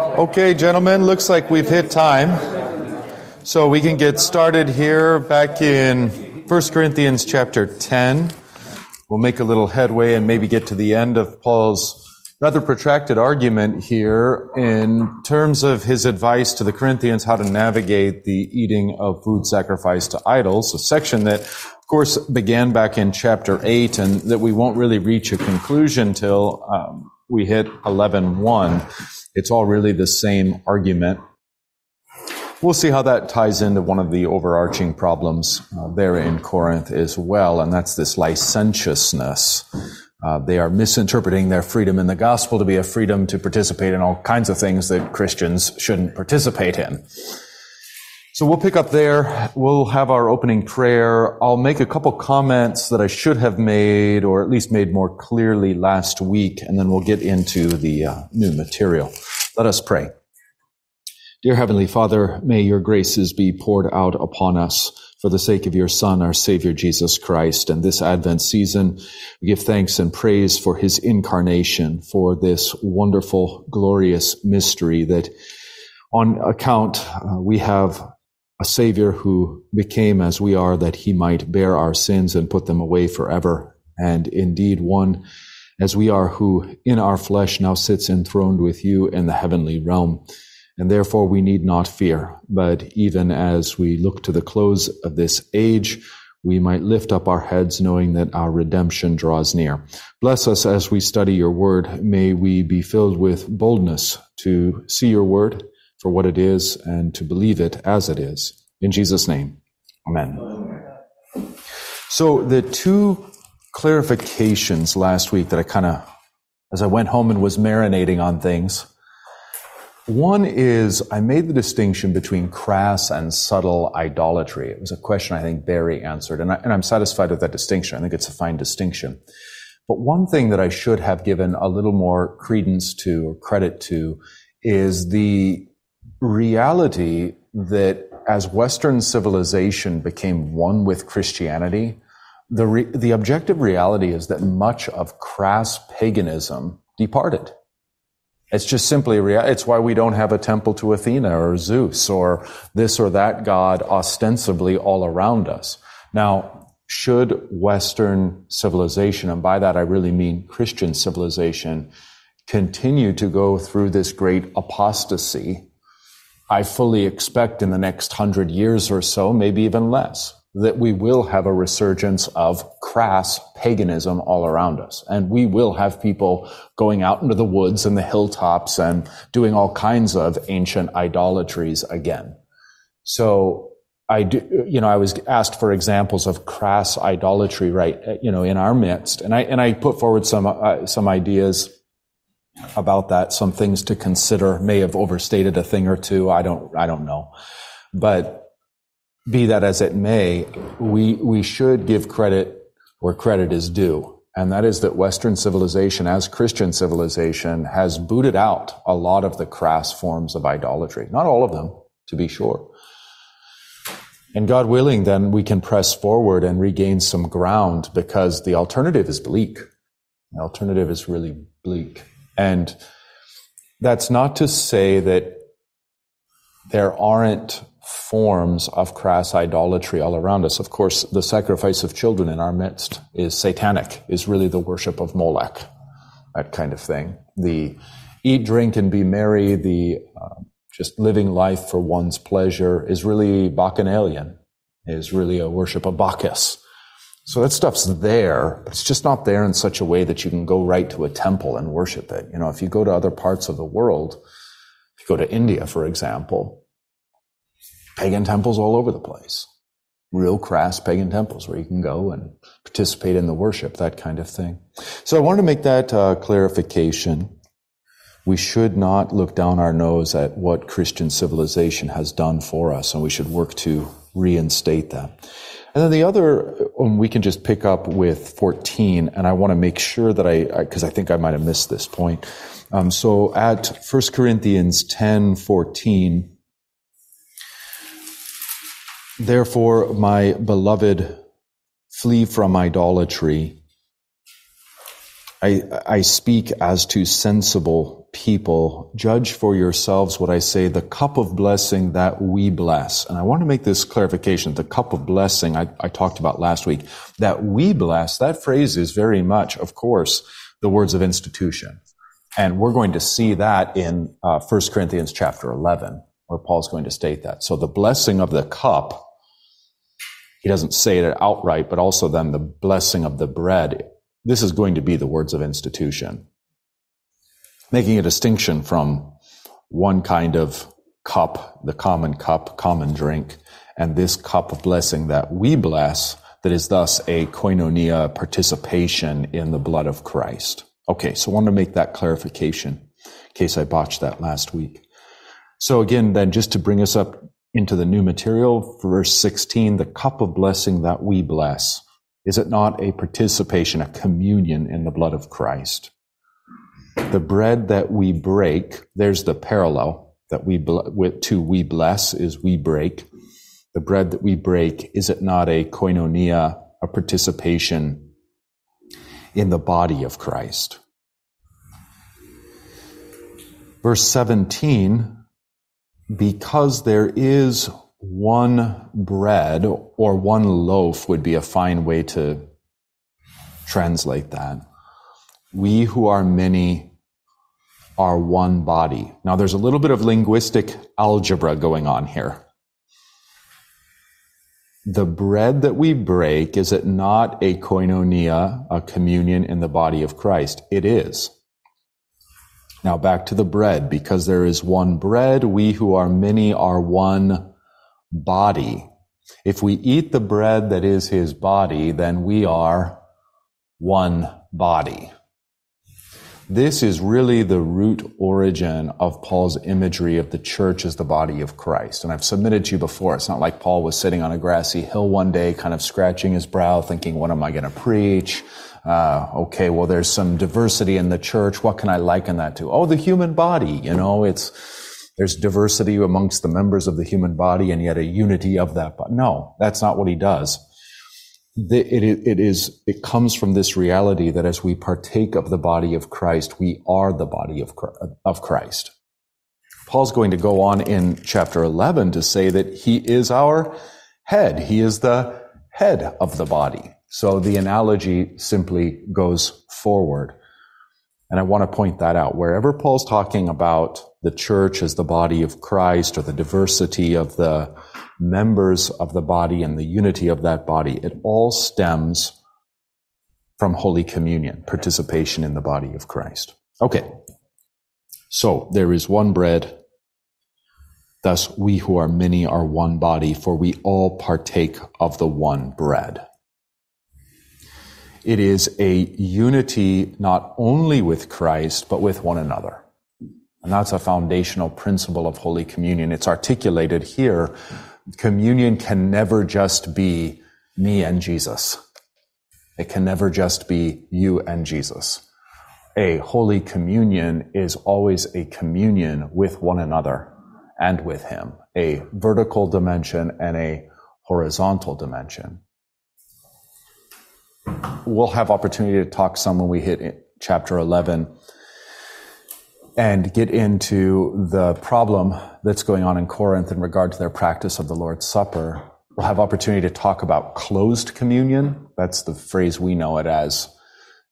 Okay, gentlemen, looks like we've hit time. So we can get started here back in 1 Corinthians chapter 10. We'll make a little headway and maybe get to the end of Paul's rather protracted argument here in terms of his advice to the Corinthians how to navigate the eating of food sacrificed to idols, a section that, of course, began back in chapter 8 and that we won't really reach a conclusion till um, we hit 11.1. It's all really the same argument. We'll see how that ties into one of the overarching problems uh, there in Corinth as well, and that's this licentiousness. Uh, they are misinterpreting their freedom in the gospel to be a freedom to participate in all kinds of things that Christians shouldn't participate in. So we'll pick up there. We'll have our opening prayer. I'll make a couple comments that I should have made, or at least made more clearly last week, and then we'll get into the uh, new material. Let us pray. Dear Heavenly Father, may your graces be poured out upon us for the sake of your Son, our Savior Jesus Christ. And this Advent season, we give thanks and praise for his incarnation, for this wonderful, glorious mystery that on account uh, we have a Savior who became as we are that he might bear our sins and put them away forever. And indeed, one as we are who in our flesh now sits enthroned with you in the heavenly realm. And therefore we need not fear. But even as we look to the close of this age, we might lift up our heads knowing that our redemption draws near. Bless us as we study your word. May we be filled with boldness to see your word for what it is and to believe it as it is. In Jesus' name, amen. So the two clarifications last week that I kind of, as I went home and was marinating on things, one is I made the distinction between crass and subtle idolatry. It was a question I think Barry answered, and, I, am satisfied with that distinction. I think it's a fine distinction. But one thing that I should have given a little more credence to or credit to is the reality that as Western civilization became one with Christianity, the, re- the objective reality is that much of crass paganism departed. It's just simply rea- it's why we don't have a temple to Athena or Zeus or this or that god ostensibly all around us. Now, should Western civilization, and by that I really mean Christian civilization, continue to go through this great apostasy I fully expect in the next hundred years or so, maybe even less, that we will have a resurgence of crass paganism all around us. And we will have people going out into the woods and the hilltops and doing all kinds of ancient idolatries again. So I do, you know, I was asked for examples of crass idolatry, right, you know, in our midst. And I, and I put forward some, uh, some ideas about that. Some things to consider may have overstated a thing or two. I don't, I don't know. But be that as it may, we, we should give credit where credit is due. And that is that Western civilization, as Christian civilization, has booted out a lot of the crass forms of idolatry. Not all of them, to be sure. And God willing, then we can press forward and regain some ground because the alternative is bleak. The alternative is really bleak. And that's not to say that there aren't forms of crass idolatry all around us. Of course, the sacrifice of children in our midst is satanic, is really the worship of Molech, that kind of thing. The eat, drink, and be merry, the uh, just living life for one's pleasure is really bacchanalian, is really a worship of Bacchus. So that stuff's there, but it's just not there in such a way that you can go right to a temple and worship it. You know, if you go to other parts of the world, if you go to India, for example, pagan temples all over the place. Real crass pagan temples where you can go and participate in the worship, that kind of thing. So I wanted to make that uh, clarification. We should not look down our nose at what Christian civilization has done for us, and we should work to reinstate that. And then the other, um, we can just pick up with 14, and I want to make sure that I, because I, I, think I might have missed this point. Um, so at 1 Corinthians 10, 14, therefore, my beloved, flee from idolatry. I, I speak as to sensible people. Judge for yourselves what I say, the cup of blessing that we bless. And I want to make this clarification. The cup of blessing I, I talked about last week, that we bless, that phrase is very much, of course, the words of institution. And we're going to see that in uh, 1 Corinthians chapter 11, where Paul's going to state that. So the blessing of the cup, he doesn't say it outright, but also then the blessing of the bread this is going to be the words of institution, making a distinction from one kind of cup, the common cup, common drink, and this cup of blessing that we bless, that is thus a koinonia participation in the blood of Christ. Okay, so I want to make that clarification in case I botched that last week. So again, then just to bring us up into the new material, verse 16, the cup of blessing that we bless. Is it not a participation, a communion in the blood of Christ? The bread that we break, there's the parallel that we, to we bless is we break. The bread that we break, is it not a koinonia, a participation in the body of Christ? Verse 17, because there is one bread or one loaf would be a fine way to translate that. We who are many are one body. Now there's a little bit of linguistic algebra going on here. The bread that we break, is it not a koinonia, a communion in the body of Christ? It is. Now back to the bread, because there is one bread, we who are many are one body. If we eat the bread that is his body, then we are one body. This is really the root origin of Paul's imagery of the church as the body of Christ. And I've submitted to you before. It's not like Paul was sitting on a grassy hill one day, kind of scratching his brow, thinking, what am I going to preach? Uh, okay, well, there's some diversity in the church. What can I liken that to? Oh, the human body. You know, it's, there's diversity amongst the members of the human body and yet a unity of that. But no, that's not what he does. It, it is, it comes from this reality that as we partake of the body of Christ, we are the body of, of Christ. Paul's going to go on in chapter 11 to say that he is our head. He is the head of the body. So the analogy simply goes forward. And I want to point that out. Wherever Paul's talking about the church as the body of Christ or the diversity of the members of the body and the unity of that body. It all stems from Holy Communion, participation in the body of Christ. Okay. So there is one bread. Thus we who are many are one body, for we all partake of the one bread. It is a unity not only with Christ, but with one another. And that's a foundational principle of Holy Communion. It's articulated here. Communion can never just be me and Jesus. It can never just be you and Jesus. A Holy Communion is always a communion with one another and with Him, a vertical dimension and a horizontal dimension. We'll have opportunity to talk some when we hit chapter 11 and get into the problem that's going on in Corinth in regard to their practice of the Lord's Supper. We'll have opportunity to talk about closed communion. That's the phrase we know it as.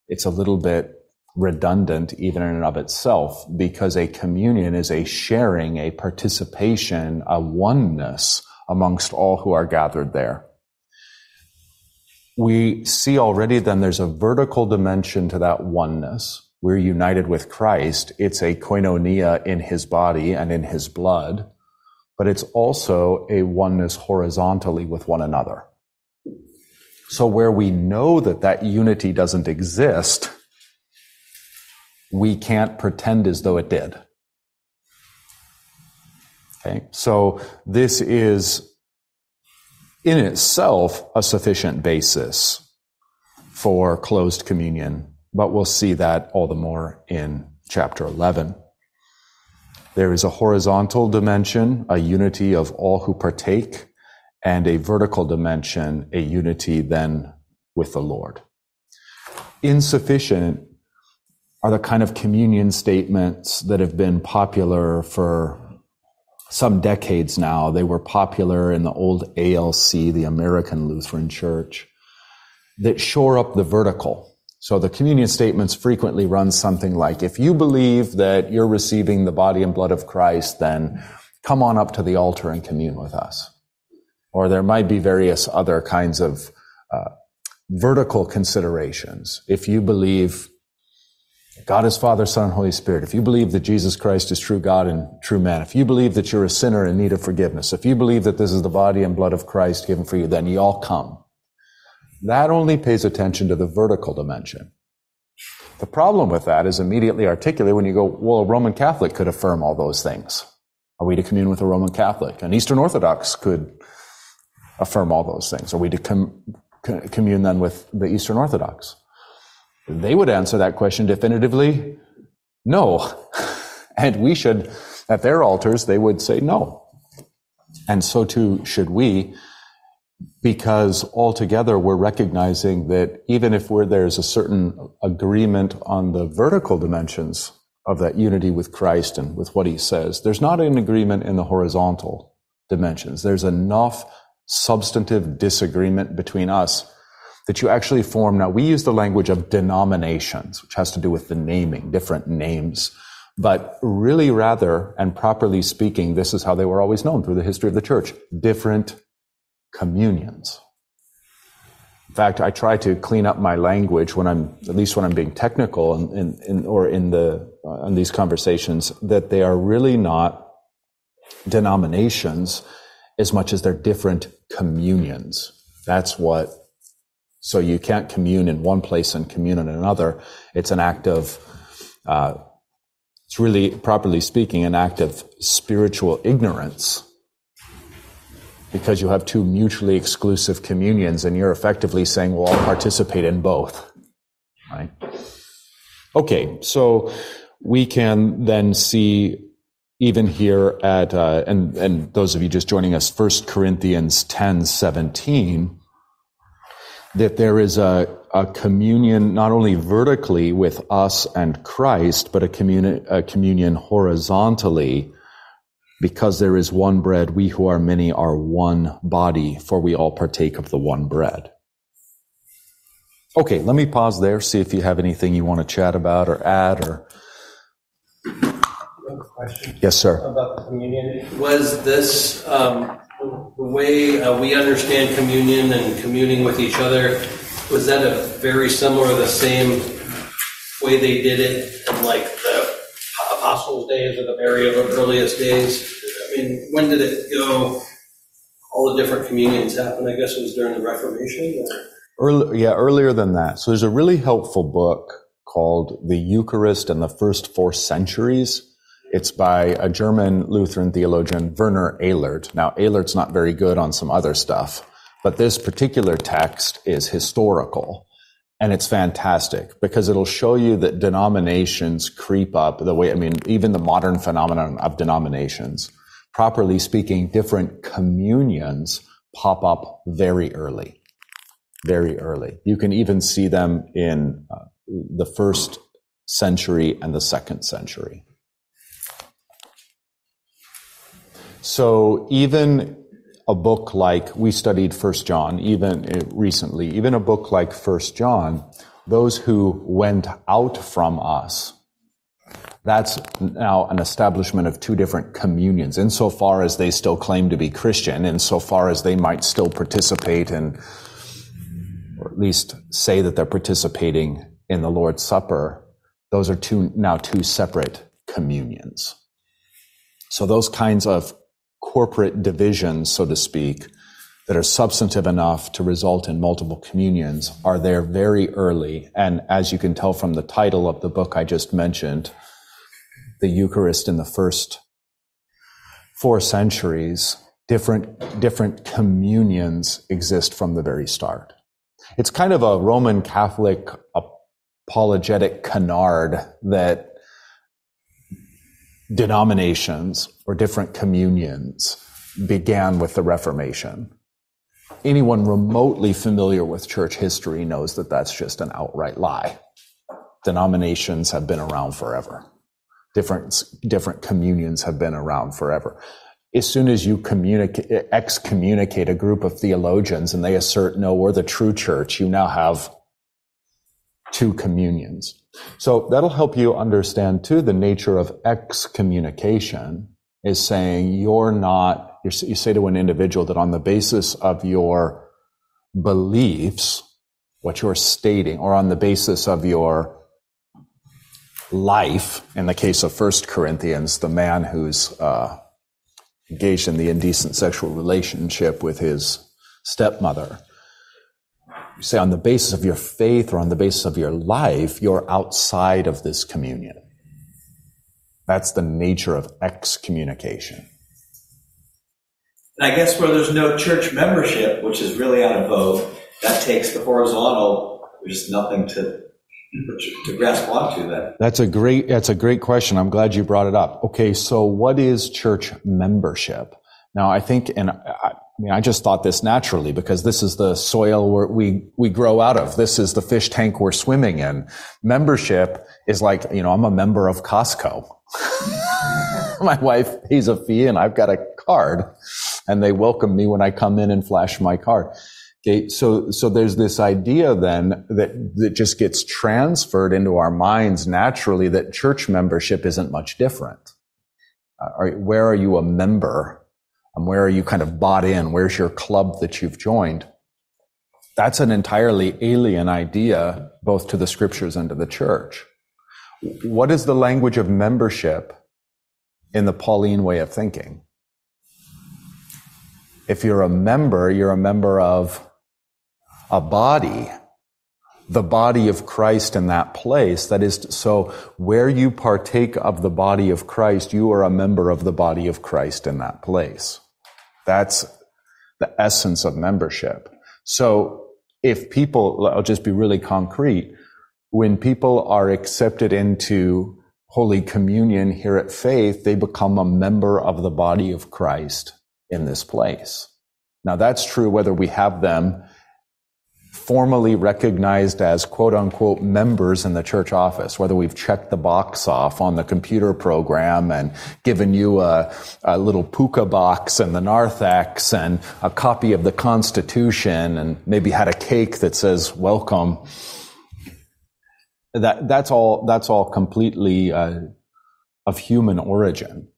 It's a little bit redundant even in and of itself because a communion is a sharing, a participation, a oneness amongst all who are gathered there. We see already then there's a vertical dimension to that oneness we're united with Christ. It's a koinonia in his body and in his blood, but it's also a oneness horizontally with one another. So where we know that that unity doesn't exist, we can't pretend as though it did. Okay. So this is in itself a sufficient basis for closed communion but we'll see that all the more in chapter 11. There is a horizontal dimension, a unity of all who partake, and a vertical dimension, a unity then with the Lord. Insufficient are the kind of communion statements that have been popular for some decades now. They were popular in the old ALC, the American Lutheran Church, that shore up the vertical. So the communion statements frequently run something like, if you believe that you're receiving the body and blood of Christ, then come on up to the altar and commune with us. Or there might be various other kinds of uh, vertical considerations. If you believe God is Father, Son, Holy Spirit, if you believe that Jesus Christ is true God and true man, if you believe that you're a sinner in need of forgiveness, if you believe that this is the body and blood of Christ given for you, then you all come. That only pays attention to the vertical dimension. The problem with that is immediately articulated when you go, well, a Roman Catholic could affirm all those things. Are we to commune with a Roman Catholic? An Eastern Orthodox could affirm all those things. Are we to com- commune then with the Eastern Orthodox? They would answer that question definitively, no. and we should, at their altars, they would say no. And so too should we, because altogether we're recognizing that even if there's a certain agreement on the vertical dimensions of that unity with Christ and with what he says, there's not an agreement in the horizontal dimensions. There's enough substantive disagreement between us that you actually form. Now, we use the language of denominations, which has to do with the naming, different names. But really, rather, and properly speaking, this is how they were always known through the history of the church different communions. In fact, I try to clean up my language when I'm, at least when I'm being technical in or in the, uh, in these conversations, that they are really not denominations as much as they're different communions. That's what so you can't commune in one place and commune in another. It's an act of, uh, it's really, properly speaking, an act of spiritual ignorance because you have two mutually exclusive communions and you're effectively saying, well, I'll participate in both. Right? Okay, so we can then see even here at, uh, and, and those of you just joining us, 1 Corinthians 10, 17, that there is a, a communion not only vertically with us and Christ, but a communion, a communion horizontally because there is one bread, we who are many are one body, for we all partake of the one bread. Okay, let me pause there, see if you have anything you want to chat about or add or. Yes, sir. About the communion. Was this um, the way uh, we understand communion and communing with each other, was that a very similar, the same way they did it in like the apostles' days or the very earliest days? I mean, when did it go? All the different communions happen. I guess it was during the Reformation. Early, yeah, earlier than that. So there's a really helpful book called "The Eucharist and the First Four Centuries." It's by a German Lutheran theologian, Werner Elert. Now, Elert's not very good on some other stuff, but this particular text is historical. And it's fantastic because it'll show you that denominations creep up the way, I mean, even the modern phenomenon of denominations, properly speaking, different communions pop up very early. Very early. You can even see them in uh, the first century and the second century. So even a book like we studied First John, even uh, recently, even a book like First John, those who went out from us, that's now an establishment of two different communions, insofar as they still claim to be Christian, insofar as they might still participate in, or at least say that they're participating in the Lord's Supper. Those are two, now two separate communions. So those kinds of corporate divisions, so to speak, that are substantive enough to result in multiple communions are there very early. And as you can tell from the title of the book I just mentioned, the Eucharist in the first four centuries, different, different communions exist from the very start. It's kind of a Roman Catholic apologetic canard that denominations or different communions began with the Reformation. Anyone remotely familiar with church history knows that that's just an outright lie. denominations have been around forever. Different, different communions have been around forever. As soon as you excommunicate a group of theologians and they assert, no, we're the true church, you now have two communions. So that'll help you understand too the nature of excommunication is saying you're not, you say to an individual that on the basis of your beliefs, what you're stating, or on the basis of your life, in the case of First Corinthians, the man who's uh, engaged in the indecent sexual relationship with his stepmother, say on the basis of your faith or on the basis of your life, you're outside of this communion. That's the nature of excommunication. And I guess where there's no church membership, which is really out of vogue, that takes the horizontal. There's nothing to to grasp onto that. That's a great that's a great question. I'm glad you brought it up. Okay, so what is church membership? Now, I think, and I, I mean, I just thought this naturally because this is the soil where we, we grow out of. This is the fish tank we're swimming in. Membership is like, you know, I'm a member of Costco. my wife pays a fee and I've got a card and they welcome me when I come in and flash my card. Okay. So, so there's this idea then that, that just gets transferred into our minds naturally that church membership isn't much different. Uh, are, where are you a member um, where are you kind of bought in? Where's your club that you've joined? That's an entirely alien idea, both to the scriptures and to the church. What is the language of membership in the Pauline way of thinking? If you're a member, you're a member of a body, the body of Christ in that place. That is, so where you partake of the body of Christ, you are a member of the body of Christ in that place. That's the essence of membership. So if people, I'll just be really concrete, when people are accepted into Holy Communion here at Faith, they become a member of the body of Christ in this place. Now that's true whether we have them formally recognized as quote unquote members in the church office, whether we've checked the box off on the computer program and given you a, a, little puka box and the narthex and a copy of the Constitution and maybe had a cake that says welcome. That, that's all, that's all completely, uh, of human origin.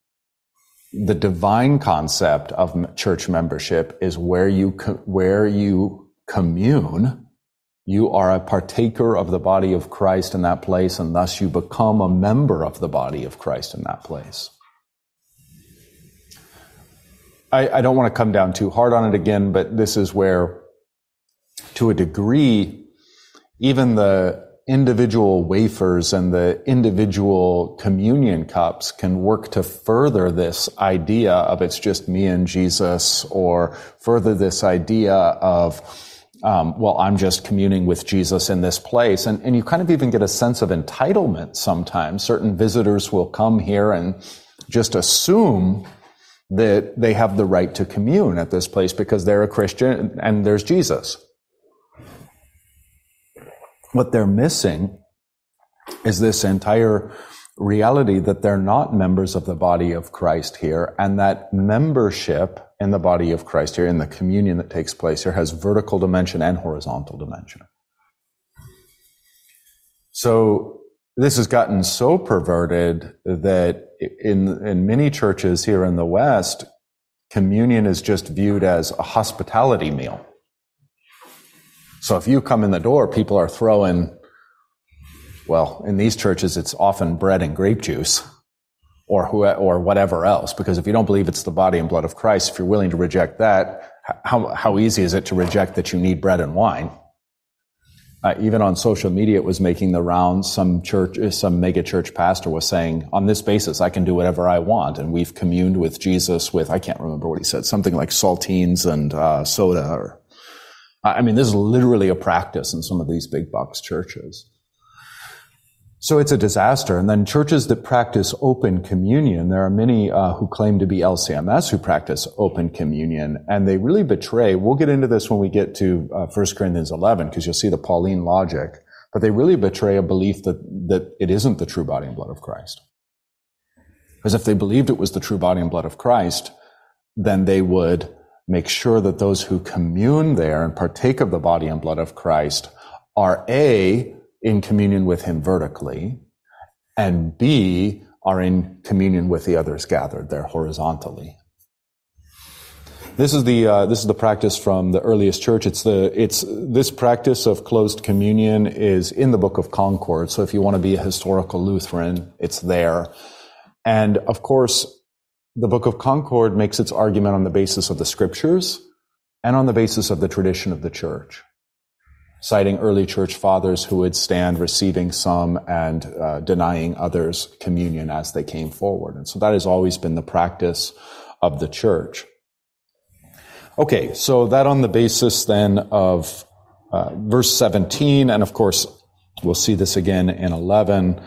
The divine concept of church membership is where you, where you commune, you are a partaker of the body of Christ in that place, and thus you become a member of the body of Christ in that place. I, I, don't want to come down too hard on it again, but this is where, to a degree, even the individual wafers and the individual communion cups can work to further this idea of it's just me and Jesus, or further this idea of um, well, I'm just communing with Jesus in this place. And, and you kind of even get a sense of entitlement sometimes. Certain visitors will come here and just assume that they have the right to commune at this place because they're a Christian and there's Jesus. What they're missing is this entire reality that they're not members of the body of Christ here and that membership in the body of Christ here, in the communion that takes place here, has vertical dimension and horizontal dimension. So this has gotten so perverted that in, in many churches here in the West, communion is just viewed as a hospitality meal. So if you come in the door, people are throwing, well, in these churches, it's often bread and grape juice or who, or whatever else. Because if you don't believe it's the body and blood of Christ, if you're willing to reject that, how, how easy is it to reject that you need bread and wine? Uh, even on social media, it was making the rounds. Some church, some mega church pastor was saying, on this basis, I can do whatever I want. And we've communed with Jesus with, I can't remember what he said, something like saltines and uh, soda. Or, I mean, this is literally a practice in some of these big box churches. So it's a disaster. And then churches that practice open communion, there are many uh, who claim to be LCMS who practice open communion, and they really betray. We'll get into this when we get to uh, 1 Corinthians 11, because you'll see the Pauline logic. but they really betray a belief that, that it isn't the true body and blood of Christ. Because if they believed it was the true body and blood of Christ, then they would make sure that those who commune there and partake of the body and blood of Christ are A, in communion with him vertically, and B, are in communion with the others gathered there horizontally. This is the uh, this is the practice from the earliest church. It's the it's this practice of closed communion is in the Book of Concord. So if you want to be a historical Lutheran, it's there. And of course, the Book of Concord makes its argument on the basis of the Scriptures and on the basis of the tradition of the church, citing early church fathers who would stand receiving some and uh, denying others communion as they came forward. And so that has always been the practice of the church. Okay, so that on the basis then of uh, verse 17, and of course, we'll see this again in 11.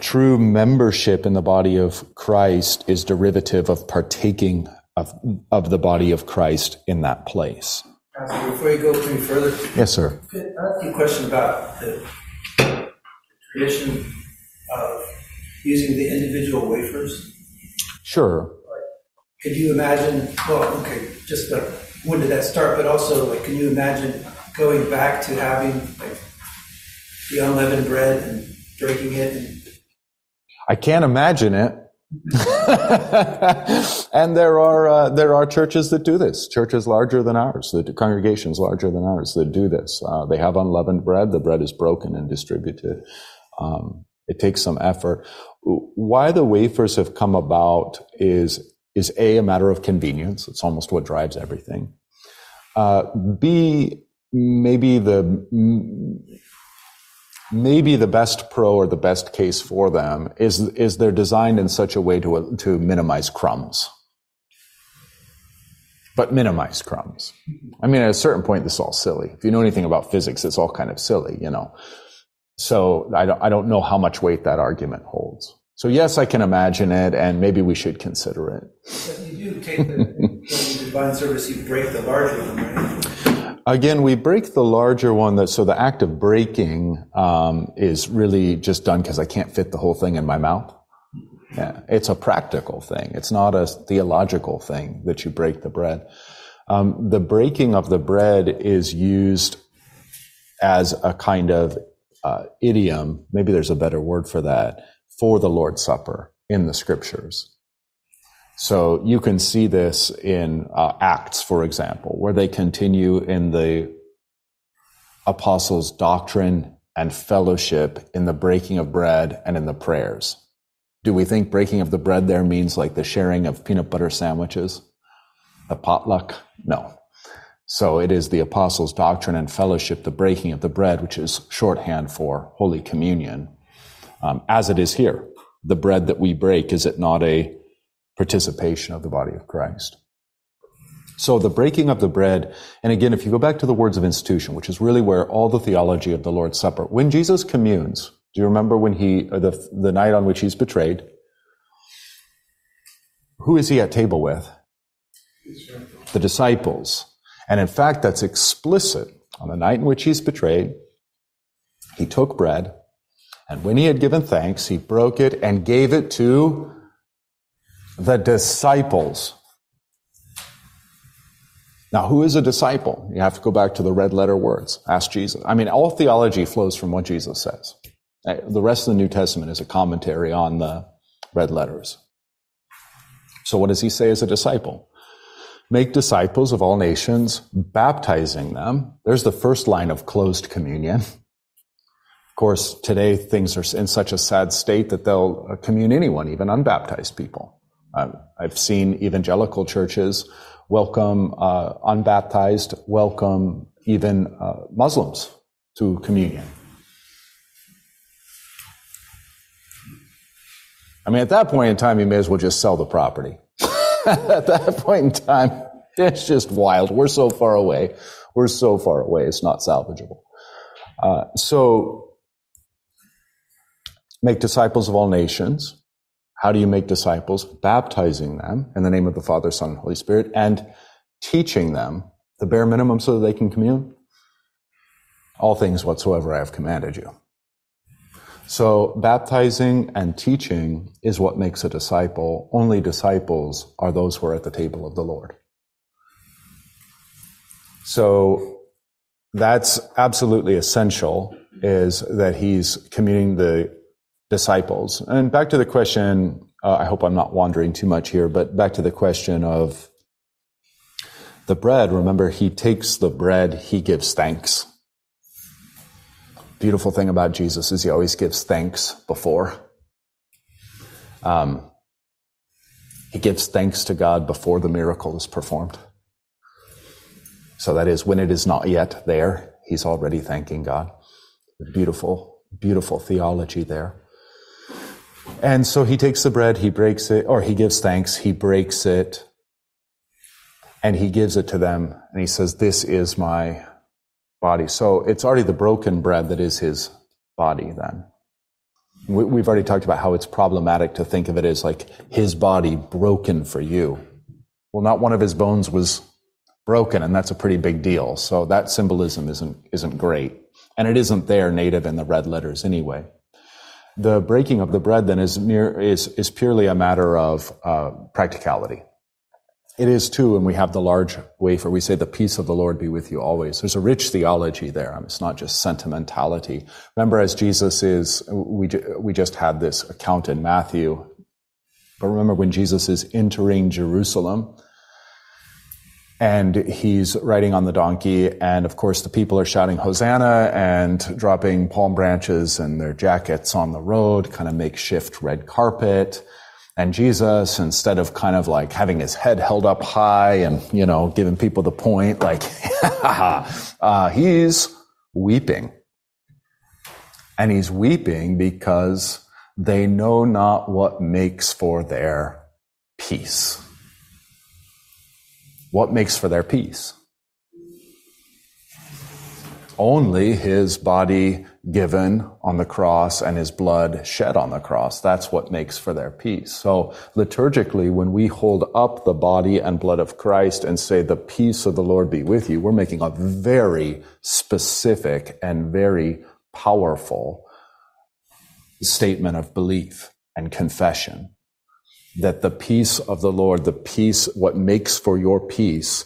True membership in the body of Christ is derivative of partaking of, of the body of Christ in that place. Before you go any further, Yes, sir. could I ask you a question about the tradition of using the individual wafers? Sure. Could you imagine, well, okay, just uh, when did that start? But also, like, can you imagine going back to having like the unleavened bread and breaking it? And I can't imagine it. and there are uh, there are churches that do this. Churches larger than ours, the congregations larger than ours that do this. Uh, they have unleavened bread. The bread is broken and distributed. Um, it takes some effort. Why the wafers have come about is is a a matter of convenience. It's almost what drives everything. Uh, B maybe the maybe the best pro or the best case for them is is they're designed in such a way to to minimize crumbs. But minimize crumbs. I mean at a certain point this is all silly. If you know anything about physics it's all kind of silly you know. So i don't, I don't know how much weight that argument holds. So yes i can imagine it and maybe we should consider it. But you do take the, the divine service, you break the larger one, right? Again, we break the larger one that, so the act of breaking, um, is really just done because I can't fit the whole thing in my mouth. Yeah. It's a practical thing. It's not a theological thing that you break the bread. Um, the breaking of the bread is used as a kind of uh, idiom. Maybe there's a better word for that for the Lord's Supper in the scriptures. So you can see this in uh, Acts, for example, where they continue in the apostles' doctrine and fellowship in the breaking of bread and in the prayers. Do we think breaking of the bread there means like the sharing of peanut butter sandwiches? The potluck? No. So it is the apostles' doctrine and fellowship, the breaking of the bread, which is shorthand for Holy Communion, um, as it is here. The bread that we break, is it not a participation of the body of Christ. So the breaking of the bread, and again, if you go back to the words of institution, which is really where all the theology of the Lord's Supper, when Jesus communes, do you remember when he, uh, the, the night on which he's betrayed? Who is he at table with? The disciples. And in fact, that's explicit. On the night in which he's betrayed, he took bread, and when he had given thanks, he broke it and gave it to the disciples. Now, who is a disciple? You have to go back to the red letter words. Ask Jesus. I mean, all theology flows from what Jesus says. Uh, the rest of the New Testament is a commentary on the red letters. So what does he say as a disciple? Make disciples of all nations, baptizing them. There's the first line of closed communion. Of course, today things are in such a sad state that they'll commune anyone, even unbaptized people. Um, I've seen evangelical churches welcome uh, unbaptized, welcome even uh, Muslims to communion. I mean, at that point in time, you may as well just sell the property. at that point in time, it's just wild. We're so far away. We're so far away. It's not salvageable. Uh, so, make disciples of all nations. How do you make disciples? Baptizing them in the name of the Father, Son, and Holy Spirit, and teaching them the bare minimum so that they can commune. all things whatsoever I have commanded you. So baptizing and teaching is what makes a disciple. Only disciples are those who are at the table of the Lord. So that's absolutely essential is that he's communing the disciples. And back to the question, uh, I hope I'm not wandering too much here, but back to the question of the bread. Remember, he takes the bread, he gives thanks. Beautiful thing about Jesus is he always gives thanks before. Um, he gives thanks to God before the miracle is performed. So that is when it is not yet there, he's already thanking God. Beautiful, beautiful theology there. And so he takes the bread, he breaks it, or he gives thanks, he breaks it, and he gives it to them, and he says, This is my body. So it's already the broken bread that is his body then. We've already talked about how it's problematic to think of it as like his body broken for you. Well, not one of his bones was broken, and that's a pretty big deal. So that symbolism isn't, isn't great. And it isn't there native in the red letters anyway. The breaking of the bread then is, mere, is, is purely a matter of uh, practicality. It is too, and we have the large wafer. We say, the peace of the Lord be with you always. There's a rich theology there. It's not just sentimentality. Remember, as Jesus is, we, we just had this account in Matthew. But remember when Jesus is entering Jerusalem, and he's riding on the donkey. And of course the people are shouting hosanna and dropping palm branches and their jackets on the road kind of makeshift red carpet. And jesus instead of kind of like having his head held up high and you know giving people the point like uh, he's weeping. And he's weeping because they know not what makes for their peace what makes for their peace? Only his body given on the cross and his blood shed on the cross. That's what makes for their peace. So liturgically, when we hold up the body and blood of Christ and say, the peace of the Lord be with you, we're making a very specific and very powerful statement of belief and confession that the peace of the Lord, the peace, what makes for your peace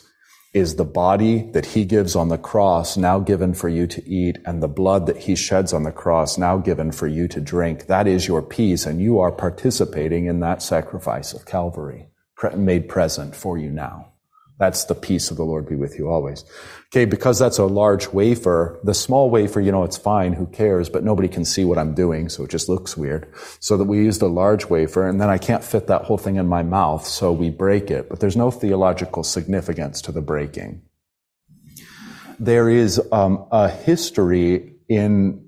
is the body that he gives on the cross now given for you to eat and the blood that he sheds on the cross now given for you to drink. That is your peace and you are participating in that sacrifice of Calvary made present for you now. That's the peace of the Lord be with you always. Okay, because that's a large wafer, the small wafer, you know, it's fine, who cares, but nobody can see what I'm doing, so it just looks weird. So that we used a large wafer, and then I can't fit that whole thing in my mouth, so we break it, but there's no theological significance to the breaking. There is um, a history in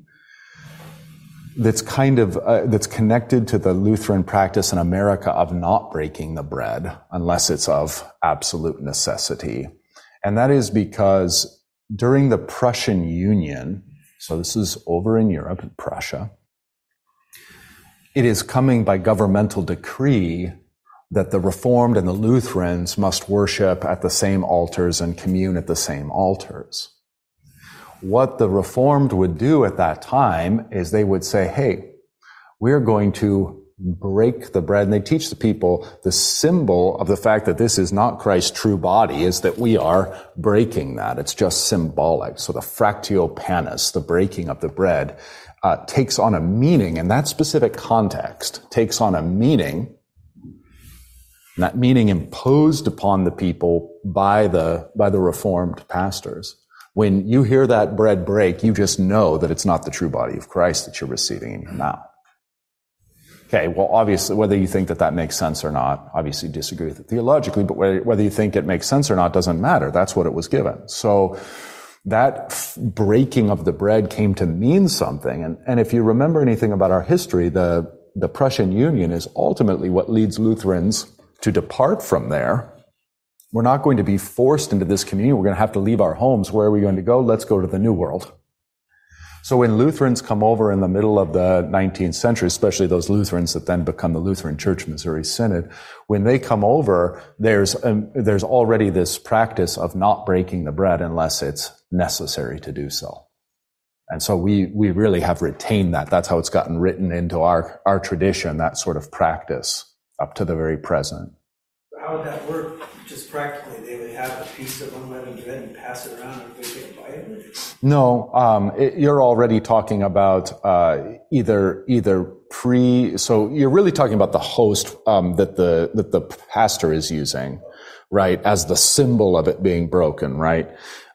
that's kind of uh, that's connected to the Lutheran practice in America of not breaking the bread unless it's of absolute necessity, and that is because during the Prussian Union, so this is over in Europe, in Prussia, it is coming by governmental decree that the Reformed and the Lutherans must worship at the same altars and commune at the same altars what the Reformed would do at that time is they would say, hey, we're going to break the bread. And they teach the people the symbol of the fact that this is not Christ's true body is that we are breaking that. It's just symbolic. So the fractio panis, the breaking of the bread, uh, takes on a meaning in that specific context, takes on a meaning that meaning imposed upon the people by the, by the reformed pastors. When you hear that bread break, you just know that it's not the true body of Christ that you're receiving in your mouth. Okay, well, obviously, whether you think that that makes sense or not, obviously disagree with it theologically, but whether you think it makes sense or not doesn't matter. That's what it was given. So that breaking of the bread came to mean something. And, and if you remember anything about our history, the, the Prussian Union is ultimately what leads Lutherans to depart from there we're not going to be forced into this communion. We're going to have to leave our homes. Where are we going to go? Let's go to the New World. So when Lutherans come over in the middle of the 19th century, especially those Lutherans that then become the Lutheran Church Missouri Synod, when they come over, there's, um, there's already this practice of not breaking the bread unless it's necessary to do so. And so we, we really have retained that. That's how it's gotten written into our, our tradition, that sort of practice up to the very present. How would that work, practically? They would have a piece of unleavened bread and pass it around and get a bite of it? No, um, it, you're already talking about uh, either either pre. So you're really talking about the host um, that the that the pastor is using, right, as the symbol of it being broken, right.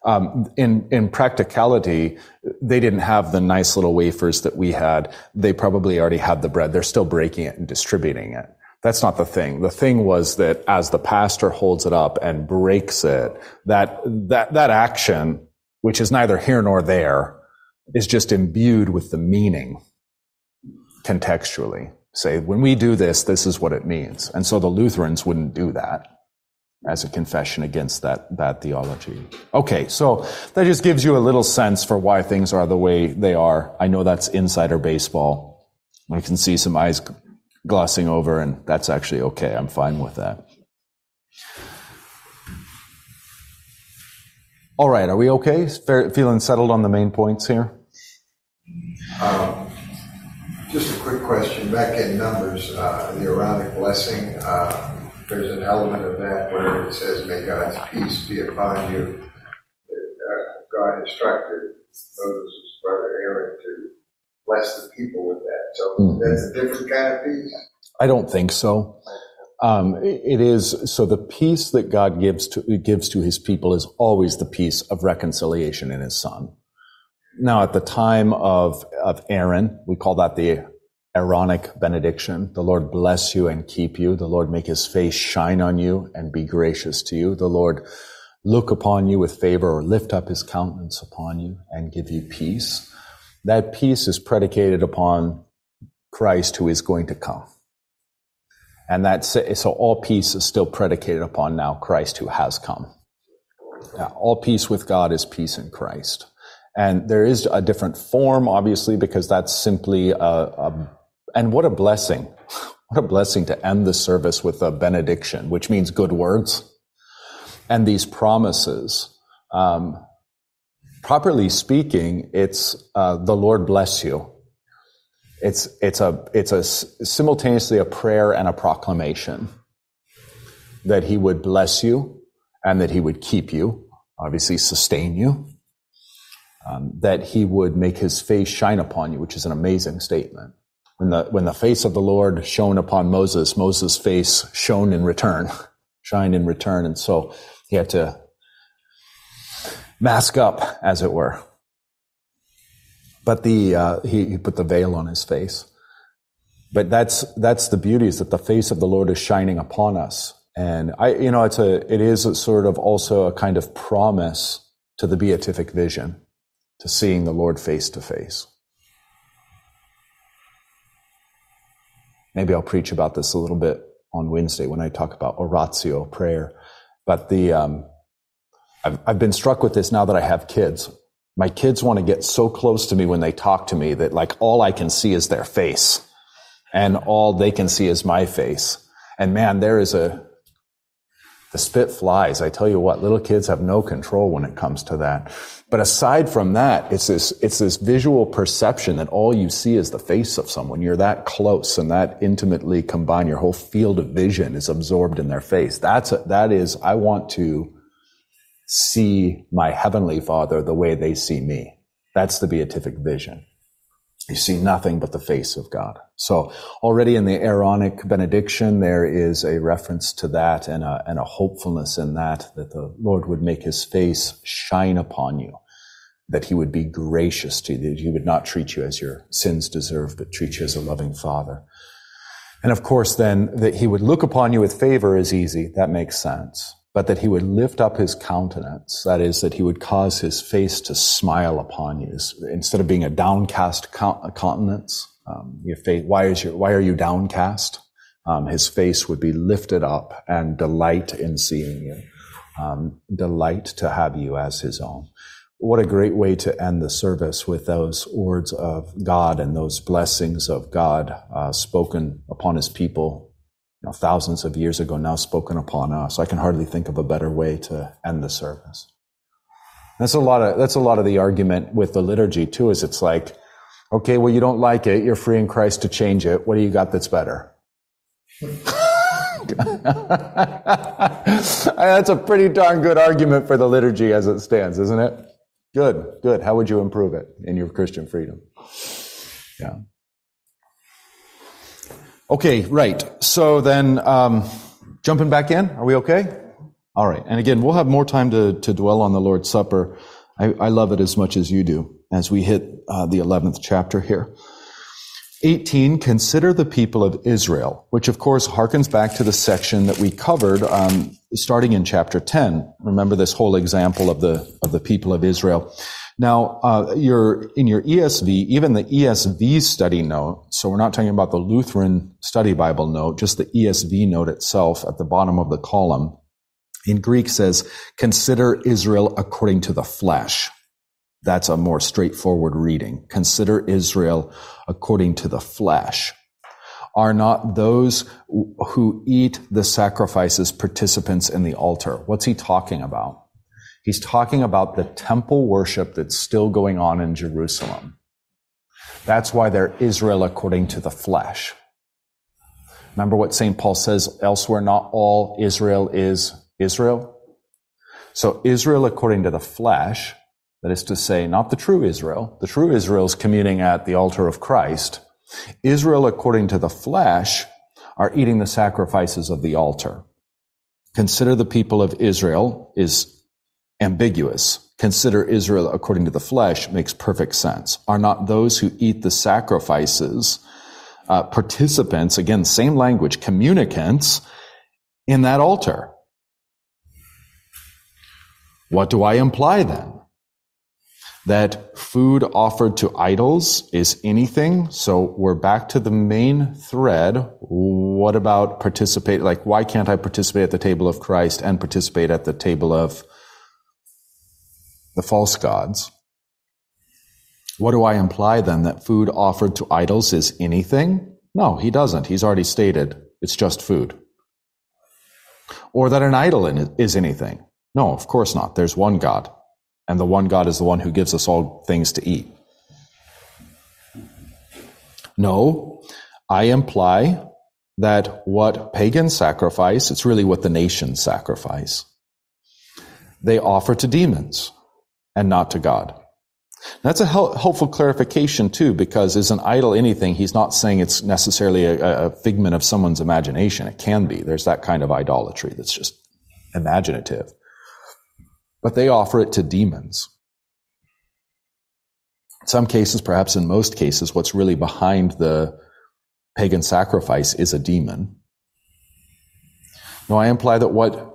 Um, in in practicality, they didn't have the nice little wafers that we had. They probably already had the bread. They're still breaking it and distributing it. That's not the thing. The thing was that as the pastor holds it up and breaks it, that that that action, which is neither here nor there, is just imbued with the meaning contextually. Say, when we do this, this is what it means. And so the Lutherans wouldn't do that as a confession against that bad theology. Okay, so that just gives you a little sense for why things are the way they are. I know that's insider baseball. I can see some eyes glossing over, and that's actually okay. I'm fine with that. All right, are we okay? Feeling settled on the main points here? Um, just a quick question. Back in Numbers, uh, the Aaronic blessing, uh, there's an element of that where it says, May God's peace be upon you. Uh, God instructed Moses' brother Aaron to bless the people with that. So mm. that's a different kind of peace? I don't think so. Um, it is so the peace that God gives to gives to His people is always the peace of reconciliation in His Son. Now, at the time of of Aaron, we call that the Aaronic benediction. The Lord bless you and keep you. The Lord make His face shine on you and be gracious to you. The Lord look upon you with favor or lift up His countenance upon you and give you peace. That peace is predicated upon Christ who is going to come. And that's so all peace is still predicated upon now Christ who has come. all peace with God is peace in Christ. And there is a different form, obviously, because that's simply a, a and what a blessing. What a blessing to end the service with a benediction, which means good words. And these promises. Um, properly speaking, it's uh, the Lord bless you it's, it's a, it's a simultaneously a prayer and a proclamation that he would bless you and that he would keep you, obviously sustain you, um, that he would make his face shine upon you, which is an amazing statement. When the, when the face of the Lord shone upon Moses, Moses' face shone in return, shine in return. And so he had to mask up, as it were. But the, uh, he, he put the veil on his face. But that's, that's the beauty is that the face of the Lord is shining upon us. And I, you know, it's a, it is a sort of also a kind of promise to the beatific vision, to seeing the Lord face to face. Maybe I'll preach about this a little bit on Wednesday when I talk about oratio, prayer. But the, um, I've, I've been struck with this now that I have kids. My kids want to get so close to me when they talk to me that like all I can see is their face and all they can see is my face. And man, there is a, the spit flies. I tell you what, little kids have no control when it comes to that. But aside from that, it's this, it's this visual perception that all you see is the face of someone. You're that close and that intimately combined. Your whole field of vision is absorbed in their face. That's, a, that is, I want to see my heavenly father the way they see me. That's the beatific vision. You see nothing but the face of God. So already in the Aaronic benediction, there is a reference to that and a, and a hopefulness in that, that the Lord would make his face shine upon you, that he would be gracious to you, that he would not treat you as your sins deserve, but treat you as a loving father. And of course, then that he would look upon you with favor is easy. That makes sense but that he would lift up his countenance. That is, that he would cause his face to smile upon you. Instead of being a downcast countenance, um, your face, why, is your, why are you downcast? Um, his face would be lifted up and delight in seeing you. Um, delight to have you as his own. What a great way to end the service with those words of God and those blessings of God uh, spoken upon his people know, thousands of years ago now spoken upon us. I can hardly think of a better way to end the service. That's a lot of that's a lot of the argument with the liturgy too. Is it's like, okay, well you don't like it, you're free in Christ to change it. What do you got that's better? that's a pretty darn good argument for the liturgy as it stands, isn't it? Good, good. How would you improve it in your Christian freedom? Yeah. Okay, right. So then, um, jumping back in, are we okay? All right. And again, we'll have more time to, to dwell on the Lord's Supper. I, I love it as much as you do as we hit uh, the 11th chapter here. 18, consider the people of Israel, which of course harkens back to the section that we covered um, starting in chapter 10. Remember this whole example of the, of the people of Israel. Now, uh, your, in your ESV, even the ESV study note, so we're not talking about the Lutheran study Bible note, just the ESV note itself at the bottom of the column, in Greek says, consider Israel according to the flesh. That's a more straightforward reading. Consider Israel according to the flesh. Are not those who eat the sacrifices participants in the altar? What's he talking about? He's talking about the temple worship that's still going on in Jerusalem. That's why they're Israel according to the flesh. Remember what St. Paul says elsewhere, not all Israel is Israel. So Israel according to the flesh that is to say, not the true Israel. The true Israel is communing at the altar of Christ. Israel, according to the flesh, are eating the sacrifices of the altar. Consider the people of Israel is ambiguous. Consider Israel according to the flesh makes perfect sense. Are not those who eat the sacrifices uh, participants, again, same language, communicants in that altar? What do I imply then? that food offered to idols is anything. So we're back to the main thread. What about participate? Like, why can't I participate at the table of Christ and participate at the table of the false gods? What do I imply then? That food offered to idols is anything? No, he doesn't. He's already stated it's just food. Or that an idol is anything? No, of course not. There's one God and the one God is the one who gives us all things to eat. No, I imply that what pagans sacrifice, it's really what the nations sacrifice. They offer to demons and not to God. That's a helpful clarification too, because is an idol anything? He's not saying it's necessarily a, a figment of someone's imagination. It can be. There's that kind of idolatry that's just imaginative but they offer it to demons. In some cases, perhaps in most cases, what's really behind the pagan sacrifice is a demon. Now, I imply that what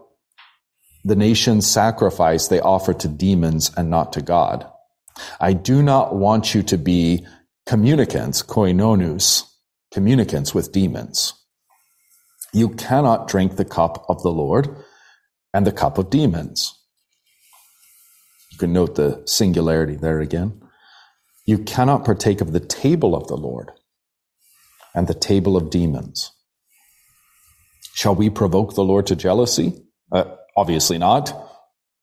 the nations sacrifice, they offer to demons and not to God. I do not want you to be communicants, koinonous, communicants with demons. You cannot drink the cup of the Lord and the cup of demons You can note the singularity there again. You cannot partake of the table of the Lord and the table of demons. Shall we provoke the Lord to jealousy? Uh, obviously not.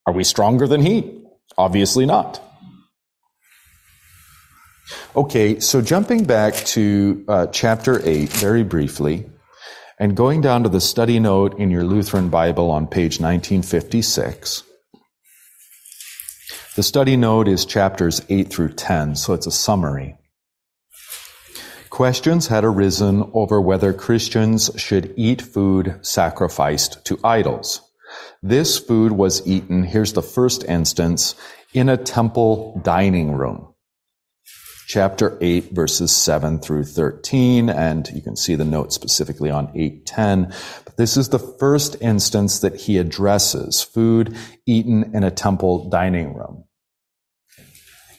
Are we stronger than He? Obviously not. Okay, so jumping back to uh, chapter 8 very briefly, and going down to the study note in your Lutheran Bible on page 1956. The study note is chapters 8 through 10, so it's a summary. Questions had arisen over whether Christians should eat food sacrificed to idols. This food was eaten, here's the first instance, in a temple dining room. Chapter 8, verses 7 through 13, and you can see the note specifically on 810. But this is the first instance that he addresses food eaten in a temple dining room.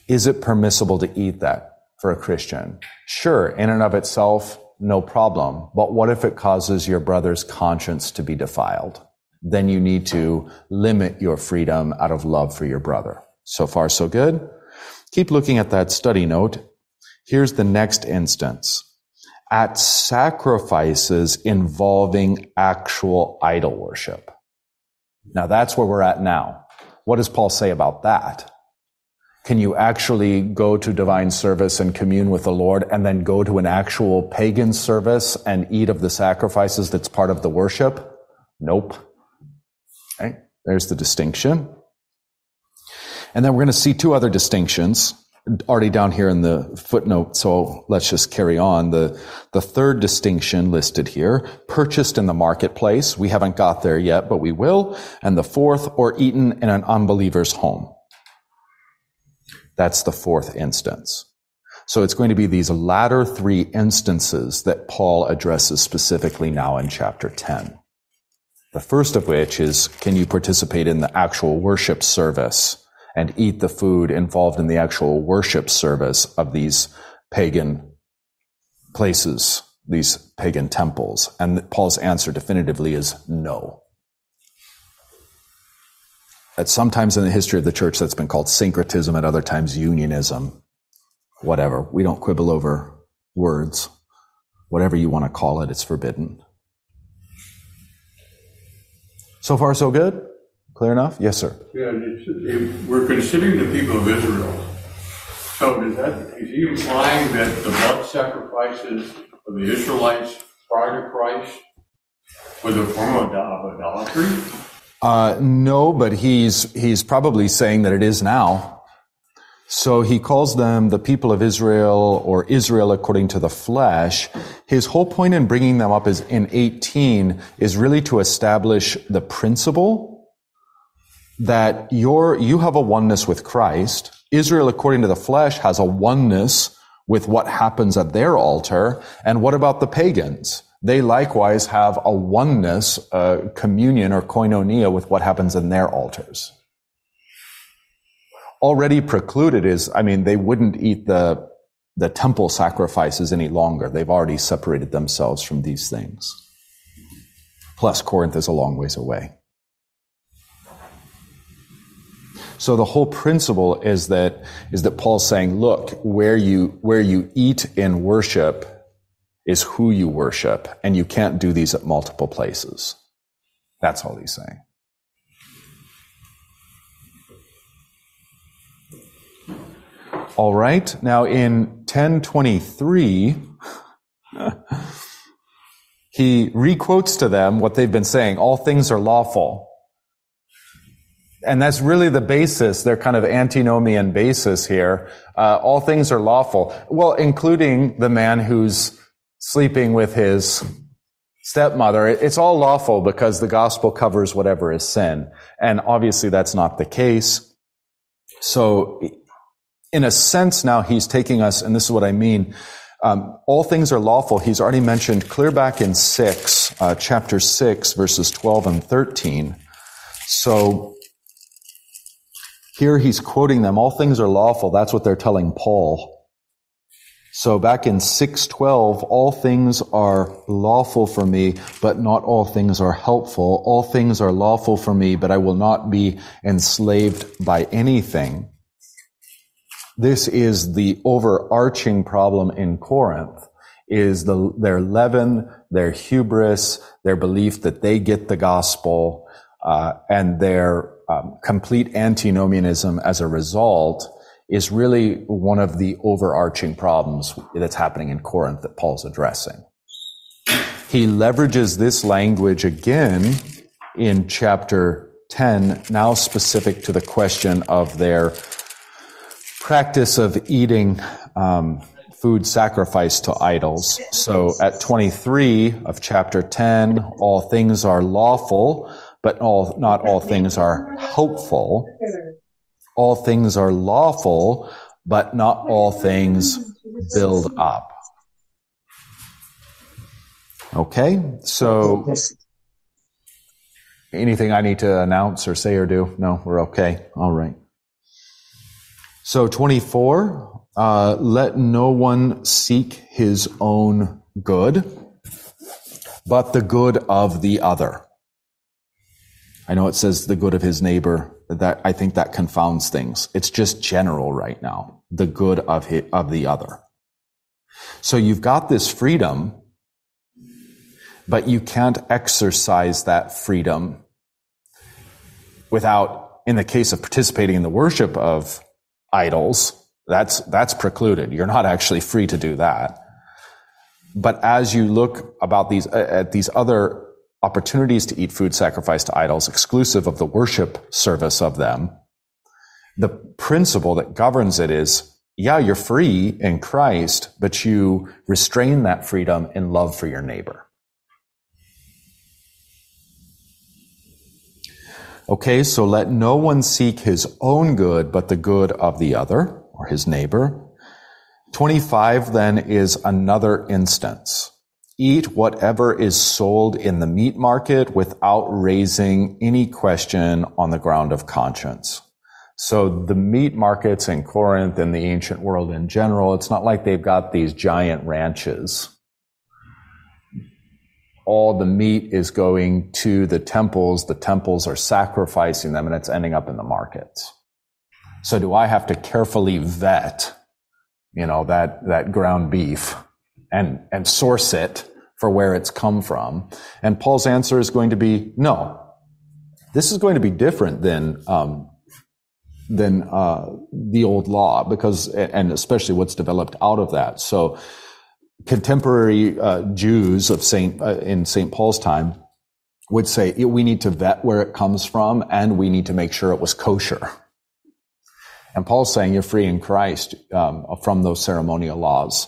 Is it permissible to eat that for a Christian? Sure, in and of itself, no problem. But what if it causes your brother's conscience to be defiled? Then you need to limit your freedom out of love for your brother. So far, so good. Keep looking at that study note. Here's the next instance. At sacrifices involving actual idol worship. Now that's where we're at now. What does Paul say about that? Can you actually go to divine service and commune with the Lord and then go to an actual pagan service and eat of the sacrifices that's part of the worship? Nope. There's the distinction. And then we're going to see two other distinctions already down here in the footnote. So let's just carry on. The, the third distinction listed here, purchased in the marketplace. We haven't got there yet, but we will. And the fourth, or eaten in an unbeliever's home. That's the fourth instance. So it's going to be these latter three instances that Paul addresses specifically now in chapter 10. The first of which is, can you participate in the actual worship service? and eat the food involved in the actual worship service of these pagan places, these pagan temples? And Paul's answer definitively is no. At sometimes in the history of the church, that's been called syncretism, at other times unionism. Whatever. We don't quibble over words. Whatever you want to call it, it's forbidden. So far, so good? Clear enough? Yes, sir. Yeah, we're considering the people of Israel. So is that is he implying that the blood sacrifices of the Israelites prior to Christ were the form of idolatry? Uh, no, but he's he's probably saying that it is now. So he calls them the people of Israel or Israel according to the flesh. His whole point in bringing them up is in 18 is really to establish the principle that you you have a oneness with Christ. Israel, according to the flesh, has a oneness with what happens at their altar. And what about the pagans? They likewise have a oneness, uh, communion or koinonia with what happens in their altars. Already precluded is, I mean, they wouldn't eat the, the temple sacrifices any longer. They've already separated themselves from these things. Plus, Corinth is a long ways away. So the whole principle is that, is that Paul's saying, look, where you, where you eat in worship is who you worship, and you can't do these at multiple places. That's all he's saying. All right. Now in 1023, he requotes to them what they've been saying. All things are lawful and that's really the basis, their kind of antinomian basis here. Uh, all things are lawful. Well, including the man who's sleeping with his stepmother. It's all lawful because the gospel covers whatever is sin. And obviously that's not the case. So, in a sense, now he's taking us, and this is what I mean. Um, all things are lawful. He's already mentioned clear back in 6, uh, chapter 6, verses 12 and 13. So, here he's quoting them. All things are lawful. That's what they're telling Paul. So back in 612, all things are lawful for me, but not all things are helpful. All things are lawful for me, but I will not be enslaved by anything. This is the overarching problem in Corinth is the, their leaven, their hubris, their belief that they get the gospel, uh, and their um, complete antinomianism as a result is really one of the overarching problems that's happening in Corinth that Paul's addressing. He leverages this language again in chapter 10, now specific to the question of their practice of eating um, food sacrificed to idols. So at 23 of chapter 10, all things are lawful, but all, not all things are hopeful. All things are lawful, but not all things build up. Okay, so anything I need to announce or say or do? No, we're okay. All right. So 24, uh, let no one seek his own good, but the good of the other. I know it says the good of his neighbor. That I think that confounds things. It's just general right now. The good of his, of the other. So you've got this freedom, but you can't exercise that freedom without in the case of participating in the worship of idols, that's, that's precluded. You're not actually free to do that. But as you look about these, uh, at these other opportunities to eat food sacrificed to idols, exclusive of the worship service of them, the principle that governs it is, yeah, you're free in Christ, but you restrain that freedom in love for your neighbor. Okay, so let no one seek his own good, but the good of the other, or his neighbor. 25 then is another instance. Eat whatever is sold in the meat market without raising any question on the ground of conscience. So the meat markets in Corinth and the ancient world in general, it's not like they've got these giant ranches all the meat is going to the temples, the temples are sacrificing them, and it's ending up in the markets. So do I have to carefully vet, you know, that, that ground beef and, and source it for where it's come from? And Paul's answer is going to be no. This is going to be different than, um, than uh, the old law because, and especially what's developed out of that. So contemporary uh, Jews of Saint uh, in Saint Paul's time would say we need to vet where it comes from and we need to make sure it was kosher. And Paul's saying you're free in Christ um, from those ceremonial laws.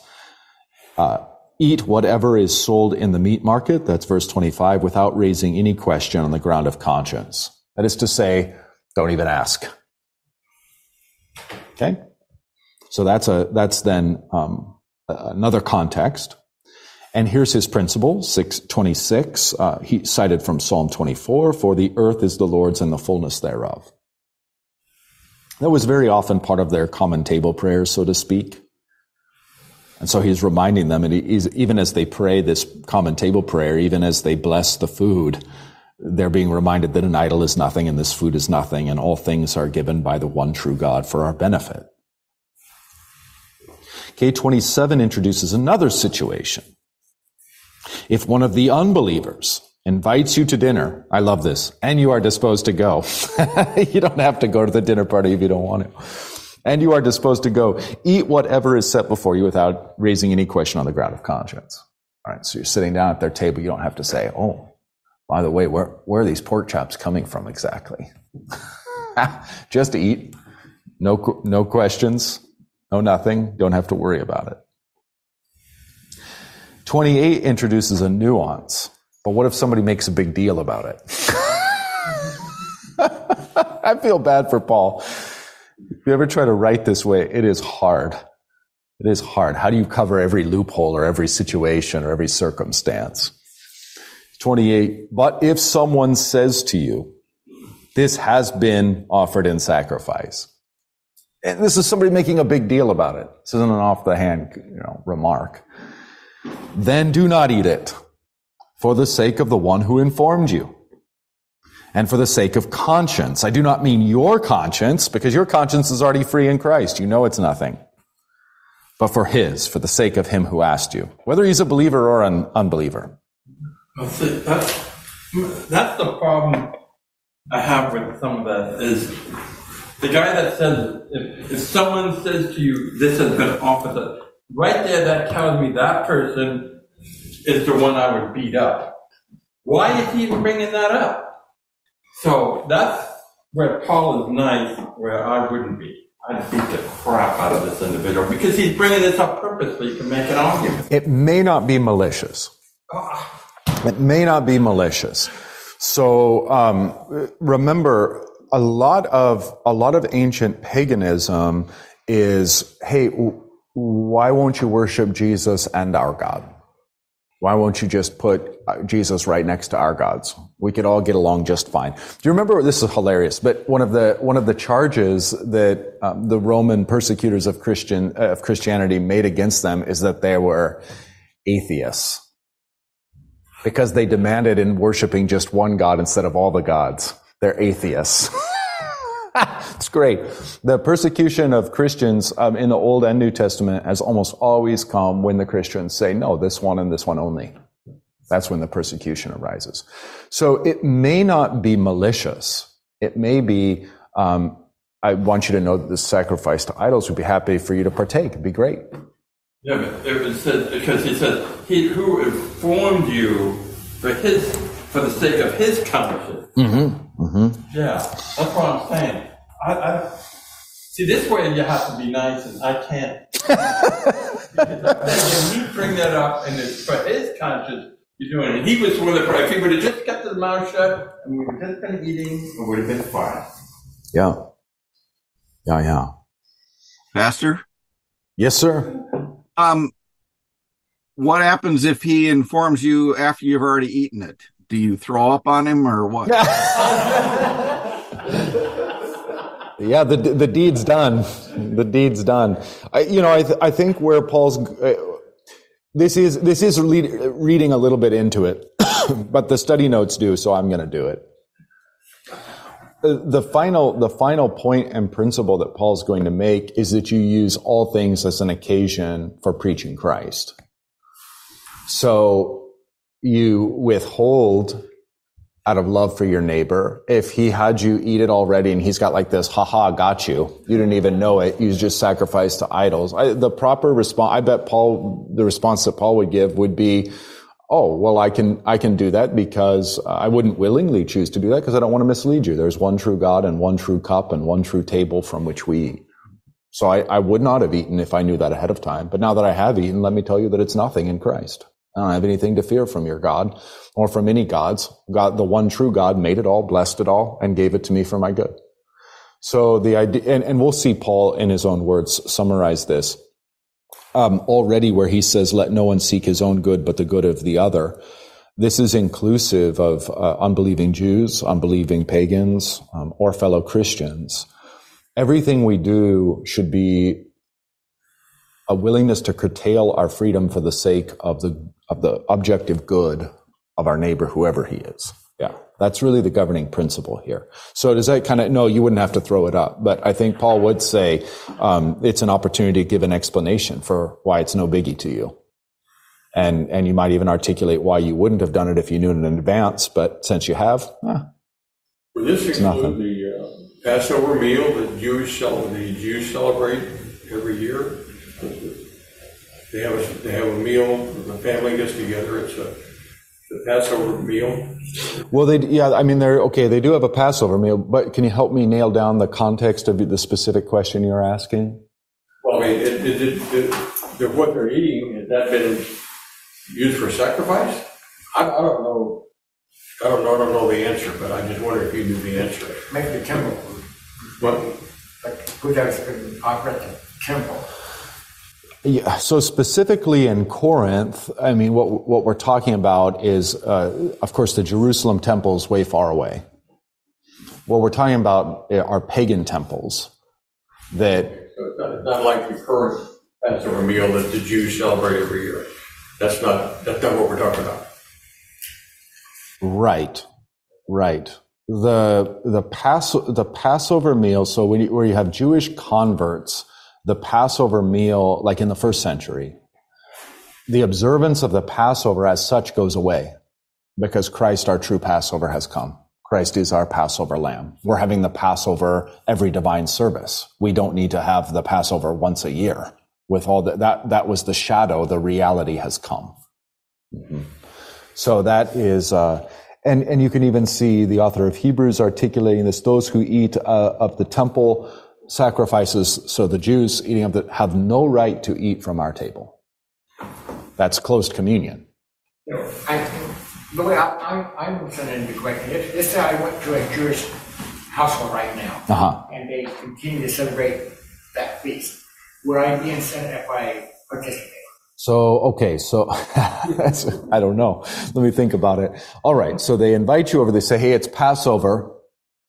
Uh, eat whatever is sold in the meat market, that's verse 25, without raising any question on the ground of conscience. That is to say, don't even ask. Okay? So that's a, that's then, um, another context. And here's his principle, 626. Uh, he cited from Psalm 24, for the earth is the Lord's and the fullness thereof. That was very often part of their common table prayers, so to speak. And so he's reminding them, and even as they pray this common table prayer, even as they bless the food, they're being reminded that an idol is nothing and this food is nothing and all things are given by the one true God for our benefit. K27 introduces another situation. If one of the unbelievers invites you to dinner, I love this, and you are disposed to go. you don't have to go to the dinner party if you don't want to. And you are disposed to go. Eat whatever is set before you without raising any question on the ground of conscience. All right, so you're sitting down at their table. You don't have to say, oh, by the way, where, where are these pork chops coming from exactly? Just to eat. No, no questions. No, nothing. Don't have to worry about it. 28 introduces a nuance. But what if somebody makes a big deal about it? I feel bad for Paul. If you ever try to write this way, it is hard. It is hard. How do you cover every loophole or every situation or every circumstance? 28. But if someone says to you, this has been offered in sacrifice, and this is somebody making a big deal about it. This isn't an off the hand, you know, remark. Then do not eat it for the sake of the one who informed you and for the sake of conscience. I do not mean your conscience because your conscience is already free in Christ. You know it's nothing. But for his, for the sake of him who asked you, whether he's a believer or an unbeliever. That's, that's the problem I have with some of that is the guy that says, if, if someone says to you, this has been offered, right there, that tells me that person is the one I would beat up. Why is he even bringing that up? So that's where Paul is nice, where I wouldn't be. I'd beat the crap out of this individual because he's bringing this up purposely to make an argument. It may not be malicious. It may not be malicious. So um, remember, a lot of a lot of ancient paganism is, hey, why won't you worship Jesus and our God? Why won't you just put uh, Jesus right next to our gods? We could all get along just fine. Do you remember? This is hilarious, but one of the one of the charges that um, the Roman persecutors of Christian uh, of Christianity made against them is that they were atheists because they demanded in worshiping just one God instead of all the gods. They're atheists. it's great. The persecution of Christians um, in the Old and New Testament has almost always come when the Christians say, no, this one and this one only. That's when the persecution arises. So it may not be malicious. It may be Um, I want you to know that this sacrifice to idols would be happy for you to partake. It'd be great. Yeah, but it was said, because he said, he who informed you for his, for the sake of his conscience. Mm-hmm. Mm-hmm. Yeah, that's what I'm saying. I, I, see, this way you have to be nice, and I can't. because when you bring that up, and it's for his conscience, you're doing it. He was one of the, if he would have just kept his mouth shut, and we would have just been eating, it would have been fine. Yeah. Yeah, yeah. Pastor, Yes, sir. um, what happens if he informs you after you've already eaten it? Do you throw up on him or what? Yeah, the the deed's done. The deed's done. I, you know, I th- I think where Paul's uh, this is this is lead, reading a little bit into it, but the study notes do, so I'm going to do it. Uh, The final the final point and principle that Paul's going to make is that you use all things as an occasion for preaching Christ. So you withhold out of love for your neighbor. If he had you eat it already and he's got like this, haha, got you. You didn't even know it. You just sacrificed to idols. I, the proper response, I bet Paul, the response that Paul would give would be, oh, well, I can, I can do that because I wouldn't willingly choose to do that because I don't want to mislead you. There's one true God and one true cup and one true table from which we eat. So I, I would not have eaten if I knew that ahead of time. But now that I have eaten, let me tell you that it's nothing in Christ. I don't have anything to fear from your God or from any gods. God, the one true God made it all, blessed it all, and gave it to me for my good. So the idea, and, and we'll see Paul in his own words summarize this um, already where he says, let no one seek his own good, but the good of the other. This is inclusive of uh, unbelieving Jews, unbelieving pagans, um, or fellow Christians. Everything we do should be a willingness to curtail our freedom for the sake of the of the objective good of our neighbor, whoever he is. Yeah, that's really the governing principle here. So does that kind of no? You wouldn't have to throw it up, but I think Paul would say um, it's an opportunity to give an explanation for why it's no biggie to you, and and you might even articulate why you wouldn't have done it if you knew it in advance. But since you have, eh, Would this It's include nothing. the uh, Passover meal that Jews cel- the Jews celebrate every year? They have a, they have a meal, the family gets together, it's a, the Passover meal. well, they yeah, I mean they're okay. They do have a Passover meal, but can you help me nail down the context of the specific question you're asking? Well, I mean, it, it, it, it, the- what they're eating, has that been used for sacrifice? I, I don't know, I don't know, I don't know the answer, but I just wonder if you knew the answer. make the temple, But like who does can operate the temple. Yeah, so specifically in Corinth, I mean, what, what we're talking about is, uh, of course, the Jerusalem temple is way far away. What we're talking about are pagan temples that, So it's not, it's not like the current Passover meal that the Jews celebrate every year. That's not, that's not what we're talking about. right, right. The, the Pass, the Passover meal, so when you, where you have Jewish converts, the Passover meal, like in the first century, the observance of the Passover as such goes away because Christ, our true Passover, has come. Christ is our Passover lamb. We're having the Passover every divine service. We don't need to have the Passover once a year. With all that, that, that was the shadow. The reality has come. Mhm. So that is, uh, and, and you can even see the author of Hebrews articulating this, those who eat uh, of the temple sacrifices, so the Jews eating of the, have no right to eat from our table. That's closed communion. Know, I, the way I, I, I'm listening to correctly, let's, let's say I went to a Jewish household right now, Uh-huh. and they continue to celebrate that feast. Would I be incented if I participate? So, okay, so I don't know. Let me think about it. All right, so they invite you over. They say, hey, it's Passover.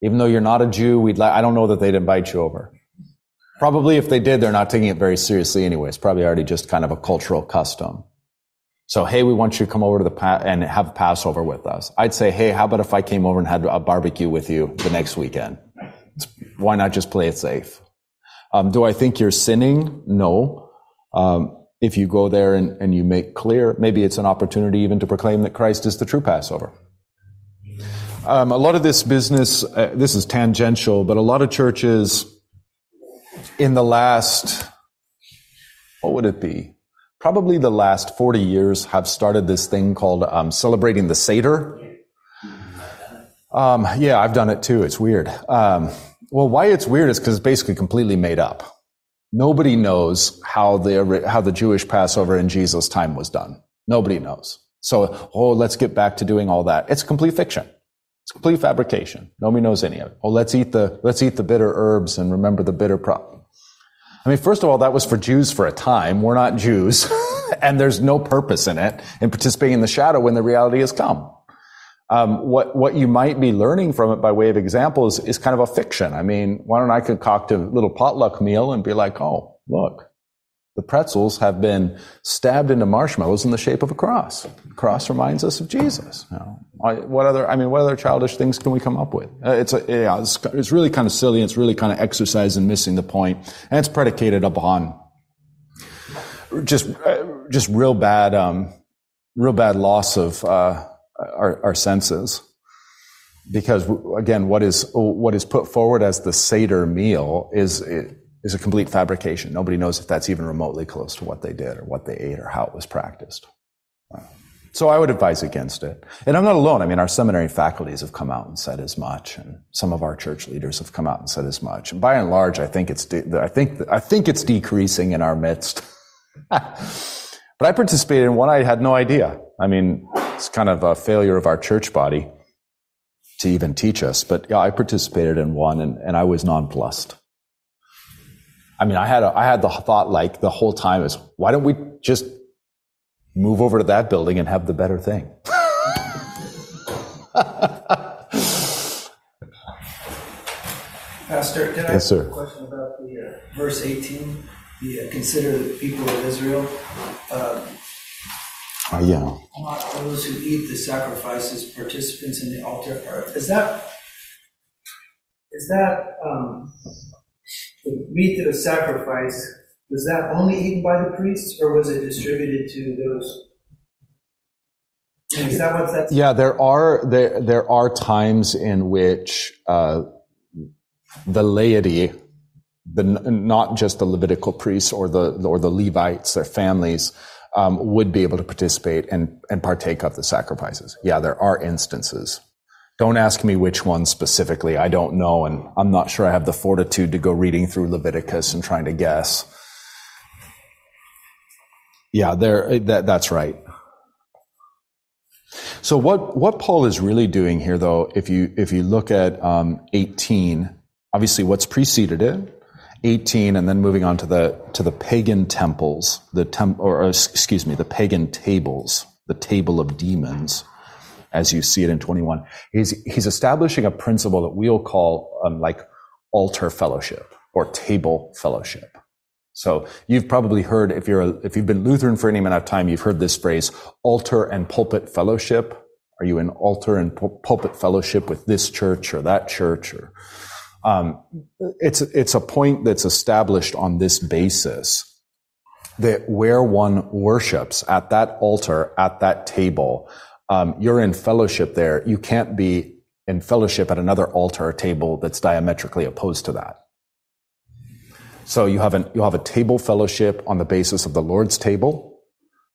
Even though you're not a Jew, we'd like, I don't know that they'd invite you over. Probably if they did, they're not taking it very seriously anyway. It's probably already just kind of a cultural custom. So, hey, we want you to come over to the pa- and have Passover with us. I'd say, hey, how about if I came over and had a barbecue with you the next weekend? Why not just play it safe? Um, do I think you're sinning? No. Um, if you go there and, and you make clear, maybe it's an opportunity even to proclaim that Christ is the true Passover. Um, a lot of this business, uh, this is tangential, but a lot of churches in the last, what would it be? Probably the last 40 years have started this thing called um, celebrating the Seder. Um, yeah, I've done it too. It's weird. Um, well, why it's weird is because it's basically completely made up. Nobody knows how the how the Jewish Passover in Jesus' time was done. Nobody knows. So, oh, let's get back to doing all that. It's complete fiction. It's complete fabrication. Nobody knows any of it. Oh, let's eat the let's eat the bitter herbs and remember the bitter pro. I mean, first of all, that was for Jews for a time. We're not Jews, and there's no purpose in it in participating in the shadow when the reality has come. Um, what what you might be learning from it by way of example is, is kind of a fiction. I mean, why don't I concoct a little potluck meal and be like, oh, look, the pretzels have been stabbed into marshmallows in the shape of a cross. Cross reminds us of Jesus. You know, what other? I mean, what other childish things can we come up with? Uh, it's a, yeah, it's, it's really kind of silly. It's really kind of exercise in missing the point, and it's predicated upon just uh, just real bad, um, real bad loss of. Uh, our, our senses. Because again, what is, what is put forward as the Seder meal is, is a complete fabrication. Nobody knows if that's even remotely close to what they did or what they ate or how it was practiced. So I would advise against it. And I'm not alone. I mean, our seminary faculties have come out and said as much, and some of our church leaders have come out and said as much. And by and large, I think it's, de- I think, I think it's decreasing in our midst. but I participated in one I had no idea. I mean, it's kind of a failure of our church body to even teach us. But yeah, I participated in one and, and I was nonplussed. I mean, I had, a, I had the thought like the whole time is, why don't we just move over to that building and have the better thing? Pastor, can I yes, sir. a question about the uh, verse 18? The uh, consider the people of Israel. Uh, uh, yeah. Those who eat the sacrifices, participants in the altar. Is that is that um, the meat of was sacrificed? Was that only eaten by the priests, or was it distributed to those? Is that what that's? Yeah, there are there there are times in which uh, the laity, the not just the Levitical priests or the or the Levites, their families um, would be able to participate and, and partake of the sacrifices. Yeah, there are instances. Don't ask me which ones specifically. I don't know, and I'm not sure I have the fortitude to go reading through Leviticus and trying to guess. Yeah, there. That, that's right. So what what Paul is really doing here, though, if you if you look at um, 18, obviously what's preceded it 18 and then moving on to the to the pagan temples the temp or excuse me the pagan tables the table of demons as you see it in 21 he's he's establishing a principle that we'll call um, like altar fellowship or table fellowship so you've probably heard if you're a, if you've been lutheran for any amount of time you've heard this phrase altar and pulpit fellowship are you in altar and pulpit fellowship with this church or that church or um, it's it's a point that's established on this basis that where one worships at that altar at that table, um, you're in fellowship there. You can't be in fellowship at another altar or table that's diametrically opposed to that. So you have an you have a table fellowship on the basis of the Lord's table.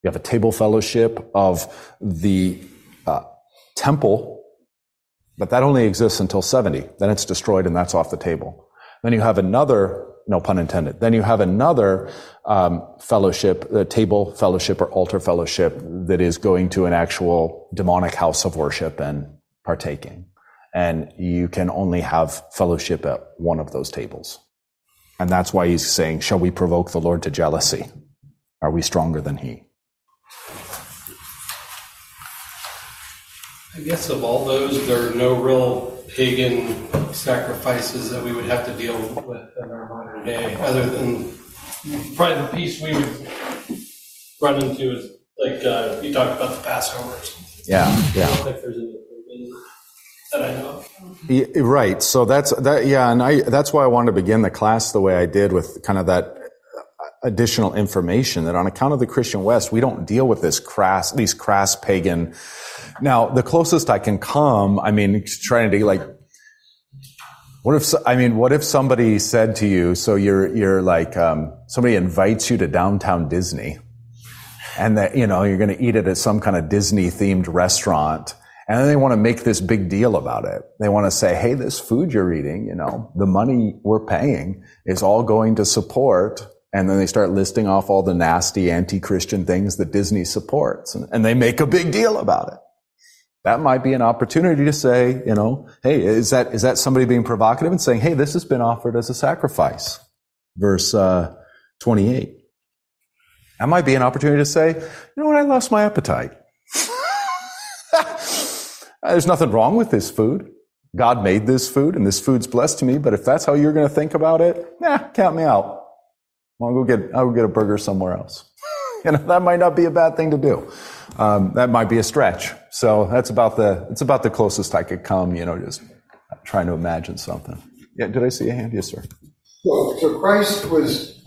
You have a table fellowship of the uh, temple but that only exists until 70. Then it's destroyed and that's off the table. Then you have another, no pun intended, then you have another um, fellowship, the table fellowship or altar fellowship that is going to an actual demonic house of worship and partaking. And you can only have fellowship at one of those tables. And that's why he's saying, shall we provoke the Lord to jealousy? Are we stronger than he? I guess of all those, there are no real pagan sacrifices that we would have to deal with in our modern day, other than probably the piece we would run into is like uh, you talked about the Passovers. Yeah, yeah. I don't think there's any that I know. Yeah, right. So that's that. Yeah, and I that's why I wanted to begin the class the way I did with kind of that. additional information that on account of the Christian West, we don't deal with this crass, these crass pagan. Now, the closest I can come, I mean, trying to like, what if, I mean, what if somebody said to you, so you're, you're like, um, somebody invites you to downtown Disney and that, you know, you're going to eat it at some kind of Disney themed restaurant. And then they want to make this big deal about it. They want to say, hey, this food you're eating, you know, the money we're paying is all going to support. And then they start listing off all the nasty anti-Christian things that Disney supports. And, and they make a big deal about it. That might be an opportunity to say, you know, hey, is that, is that somebody being provocative and saying, hey, this has been offered as a sacrifice? Verse, uh, 28. That might be an opportunity to say, you know what, I lost my appetite. There's nothing wrong with this food. God made this food and this food's blessed to me, but if that's how you're going to think about it, nah, count me out. I'll go get, I'll go get a burger somewhere else. you know, that might not be a bad thing to do. Um, that might be a stretch. So that's about the, it's about the closest I could come, you know, just trying to imagine something. Yeah, did I see a hand? Yes, sir. Well, so Christ was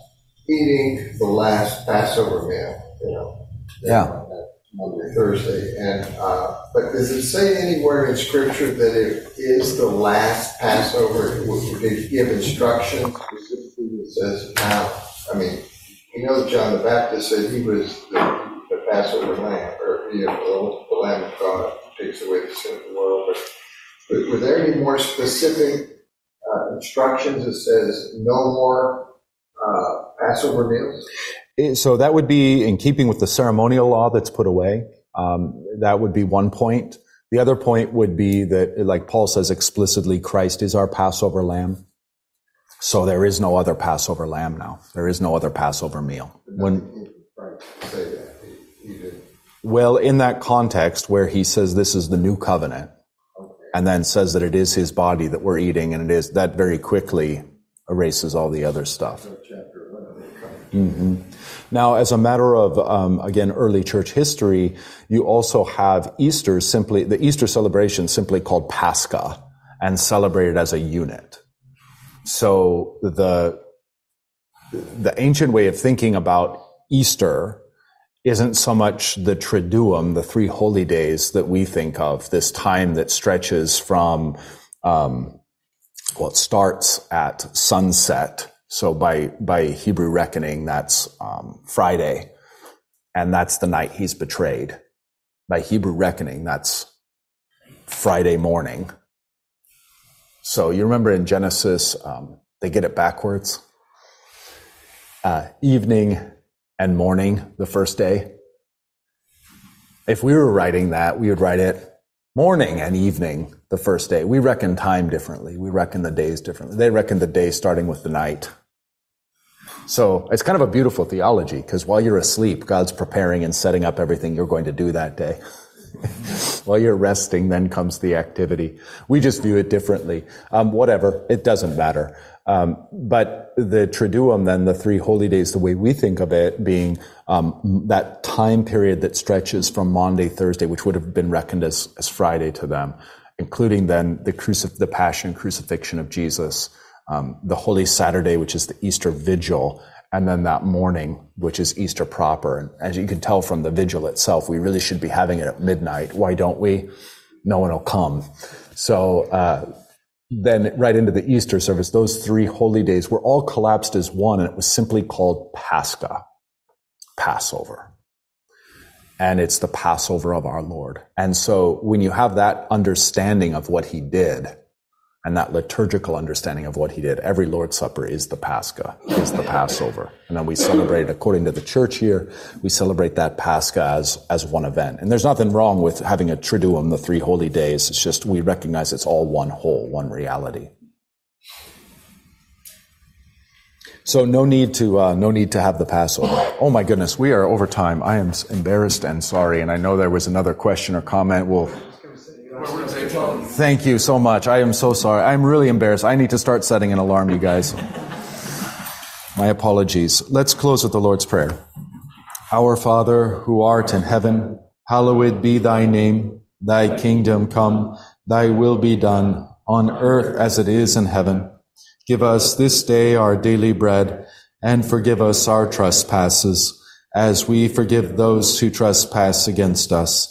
eating the last Passover meal, you know. Yeah. Maundy, Thursday, and uh, but does it say anywhere in Scripture that it is the last Passover? Would it give instructions specifically that says now? I mean, we know John the Baptist said he was the, the Passover lamb, or you know, the, the Lamb of God takes away the sin of the world. But, but were there any more specific uh, instructions that says no more uh, Passover meals? So that would be in keeping with the ceremonial law that's put away. Um, that would be one point. The other point would be that, like Paul says explicitly, Christ is our Passover lamb. So there is no other Passover lamb now. There is no other Passover meal. When, well, in that context where he says this is the new covenant, and then says that it is his body that we're eating, and it is that very quickly erases all the other stuff. Mm-hmm. Now, as a matter of, um, again, early church history, you also have Easter simply, the Easter celebration simply called Pascha and celebrated as a unit. So the, the ancient way of thinking about Easter isn't so much the Triduum, the three holy days that we think of, this time that stretches from, um, well, it starts at sunset so by by Hebrew reckoning, that's um, Friday, and that's the night he's betrayed. By Hebrew reckoning, that's Friday morning. So you remember in Genesis, um, they get it backwards. Uh, evening and morning, the first day. If we were writing that, we would write it morning and evening, the first day. We reckon time differently. We reckon the days differently. They reckon the day starting with the night. So it's kind of a beautiful theology because while you're asleep, God's preparing and setting up everything you're going to do that day. while you're resting, then comes the activity. We just view it differently. Um, whatever, it doesn't matter. Um, but the Triduum, then the three holy days, the way we think of it being um, that time period that stretches from Maundy, Thursday, which would have been reckoned as, as Friday to them, including then the crucif- the passion crucifixion of Jesus, um, the Holy Saturday, which is the Easter Vigil, and then that morning, which is Easter proper. And as you can tell from the vigil itself, we really should be having it at midnight. Why don't we? No one will come. So uh, then, right into the Easter service, those three holy days were all collapsed as one, and it was simply called Pascha, Passover. And it's the Passover of our Lord. And so, when you have that understanding of what he did, and that liturgical understanding of what he did. Every Lord's Supper is the Pascha, is the Passover. And then we celebrate, according to the church here, we celebrate that Pascha as, as one event. And there's nothing wrong with having a Triduum, the three holy days. It's just we recognize it's all one whole, one reality. So no need to uh, no need to have the Passover. Oh my goodness, we are over time. I am embarrassed and sorry. And I know there was another question or comment. We'll Thank you so much. I am so sorry. I'm really embarrassed. I need to start setting an alarm, you guys. My apologies. Let's close with the Lord's Prayer. Our Father, who art in heaven, hallowed be thy name. Thy kingdom come, thy will be done, on earth as it is in heaven. Give us this day our daily bread, and forgive us our trespasses, as we forgive those who trespass against us.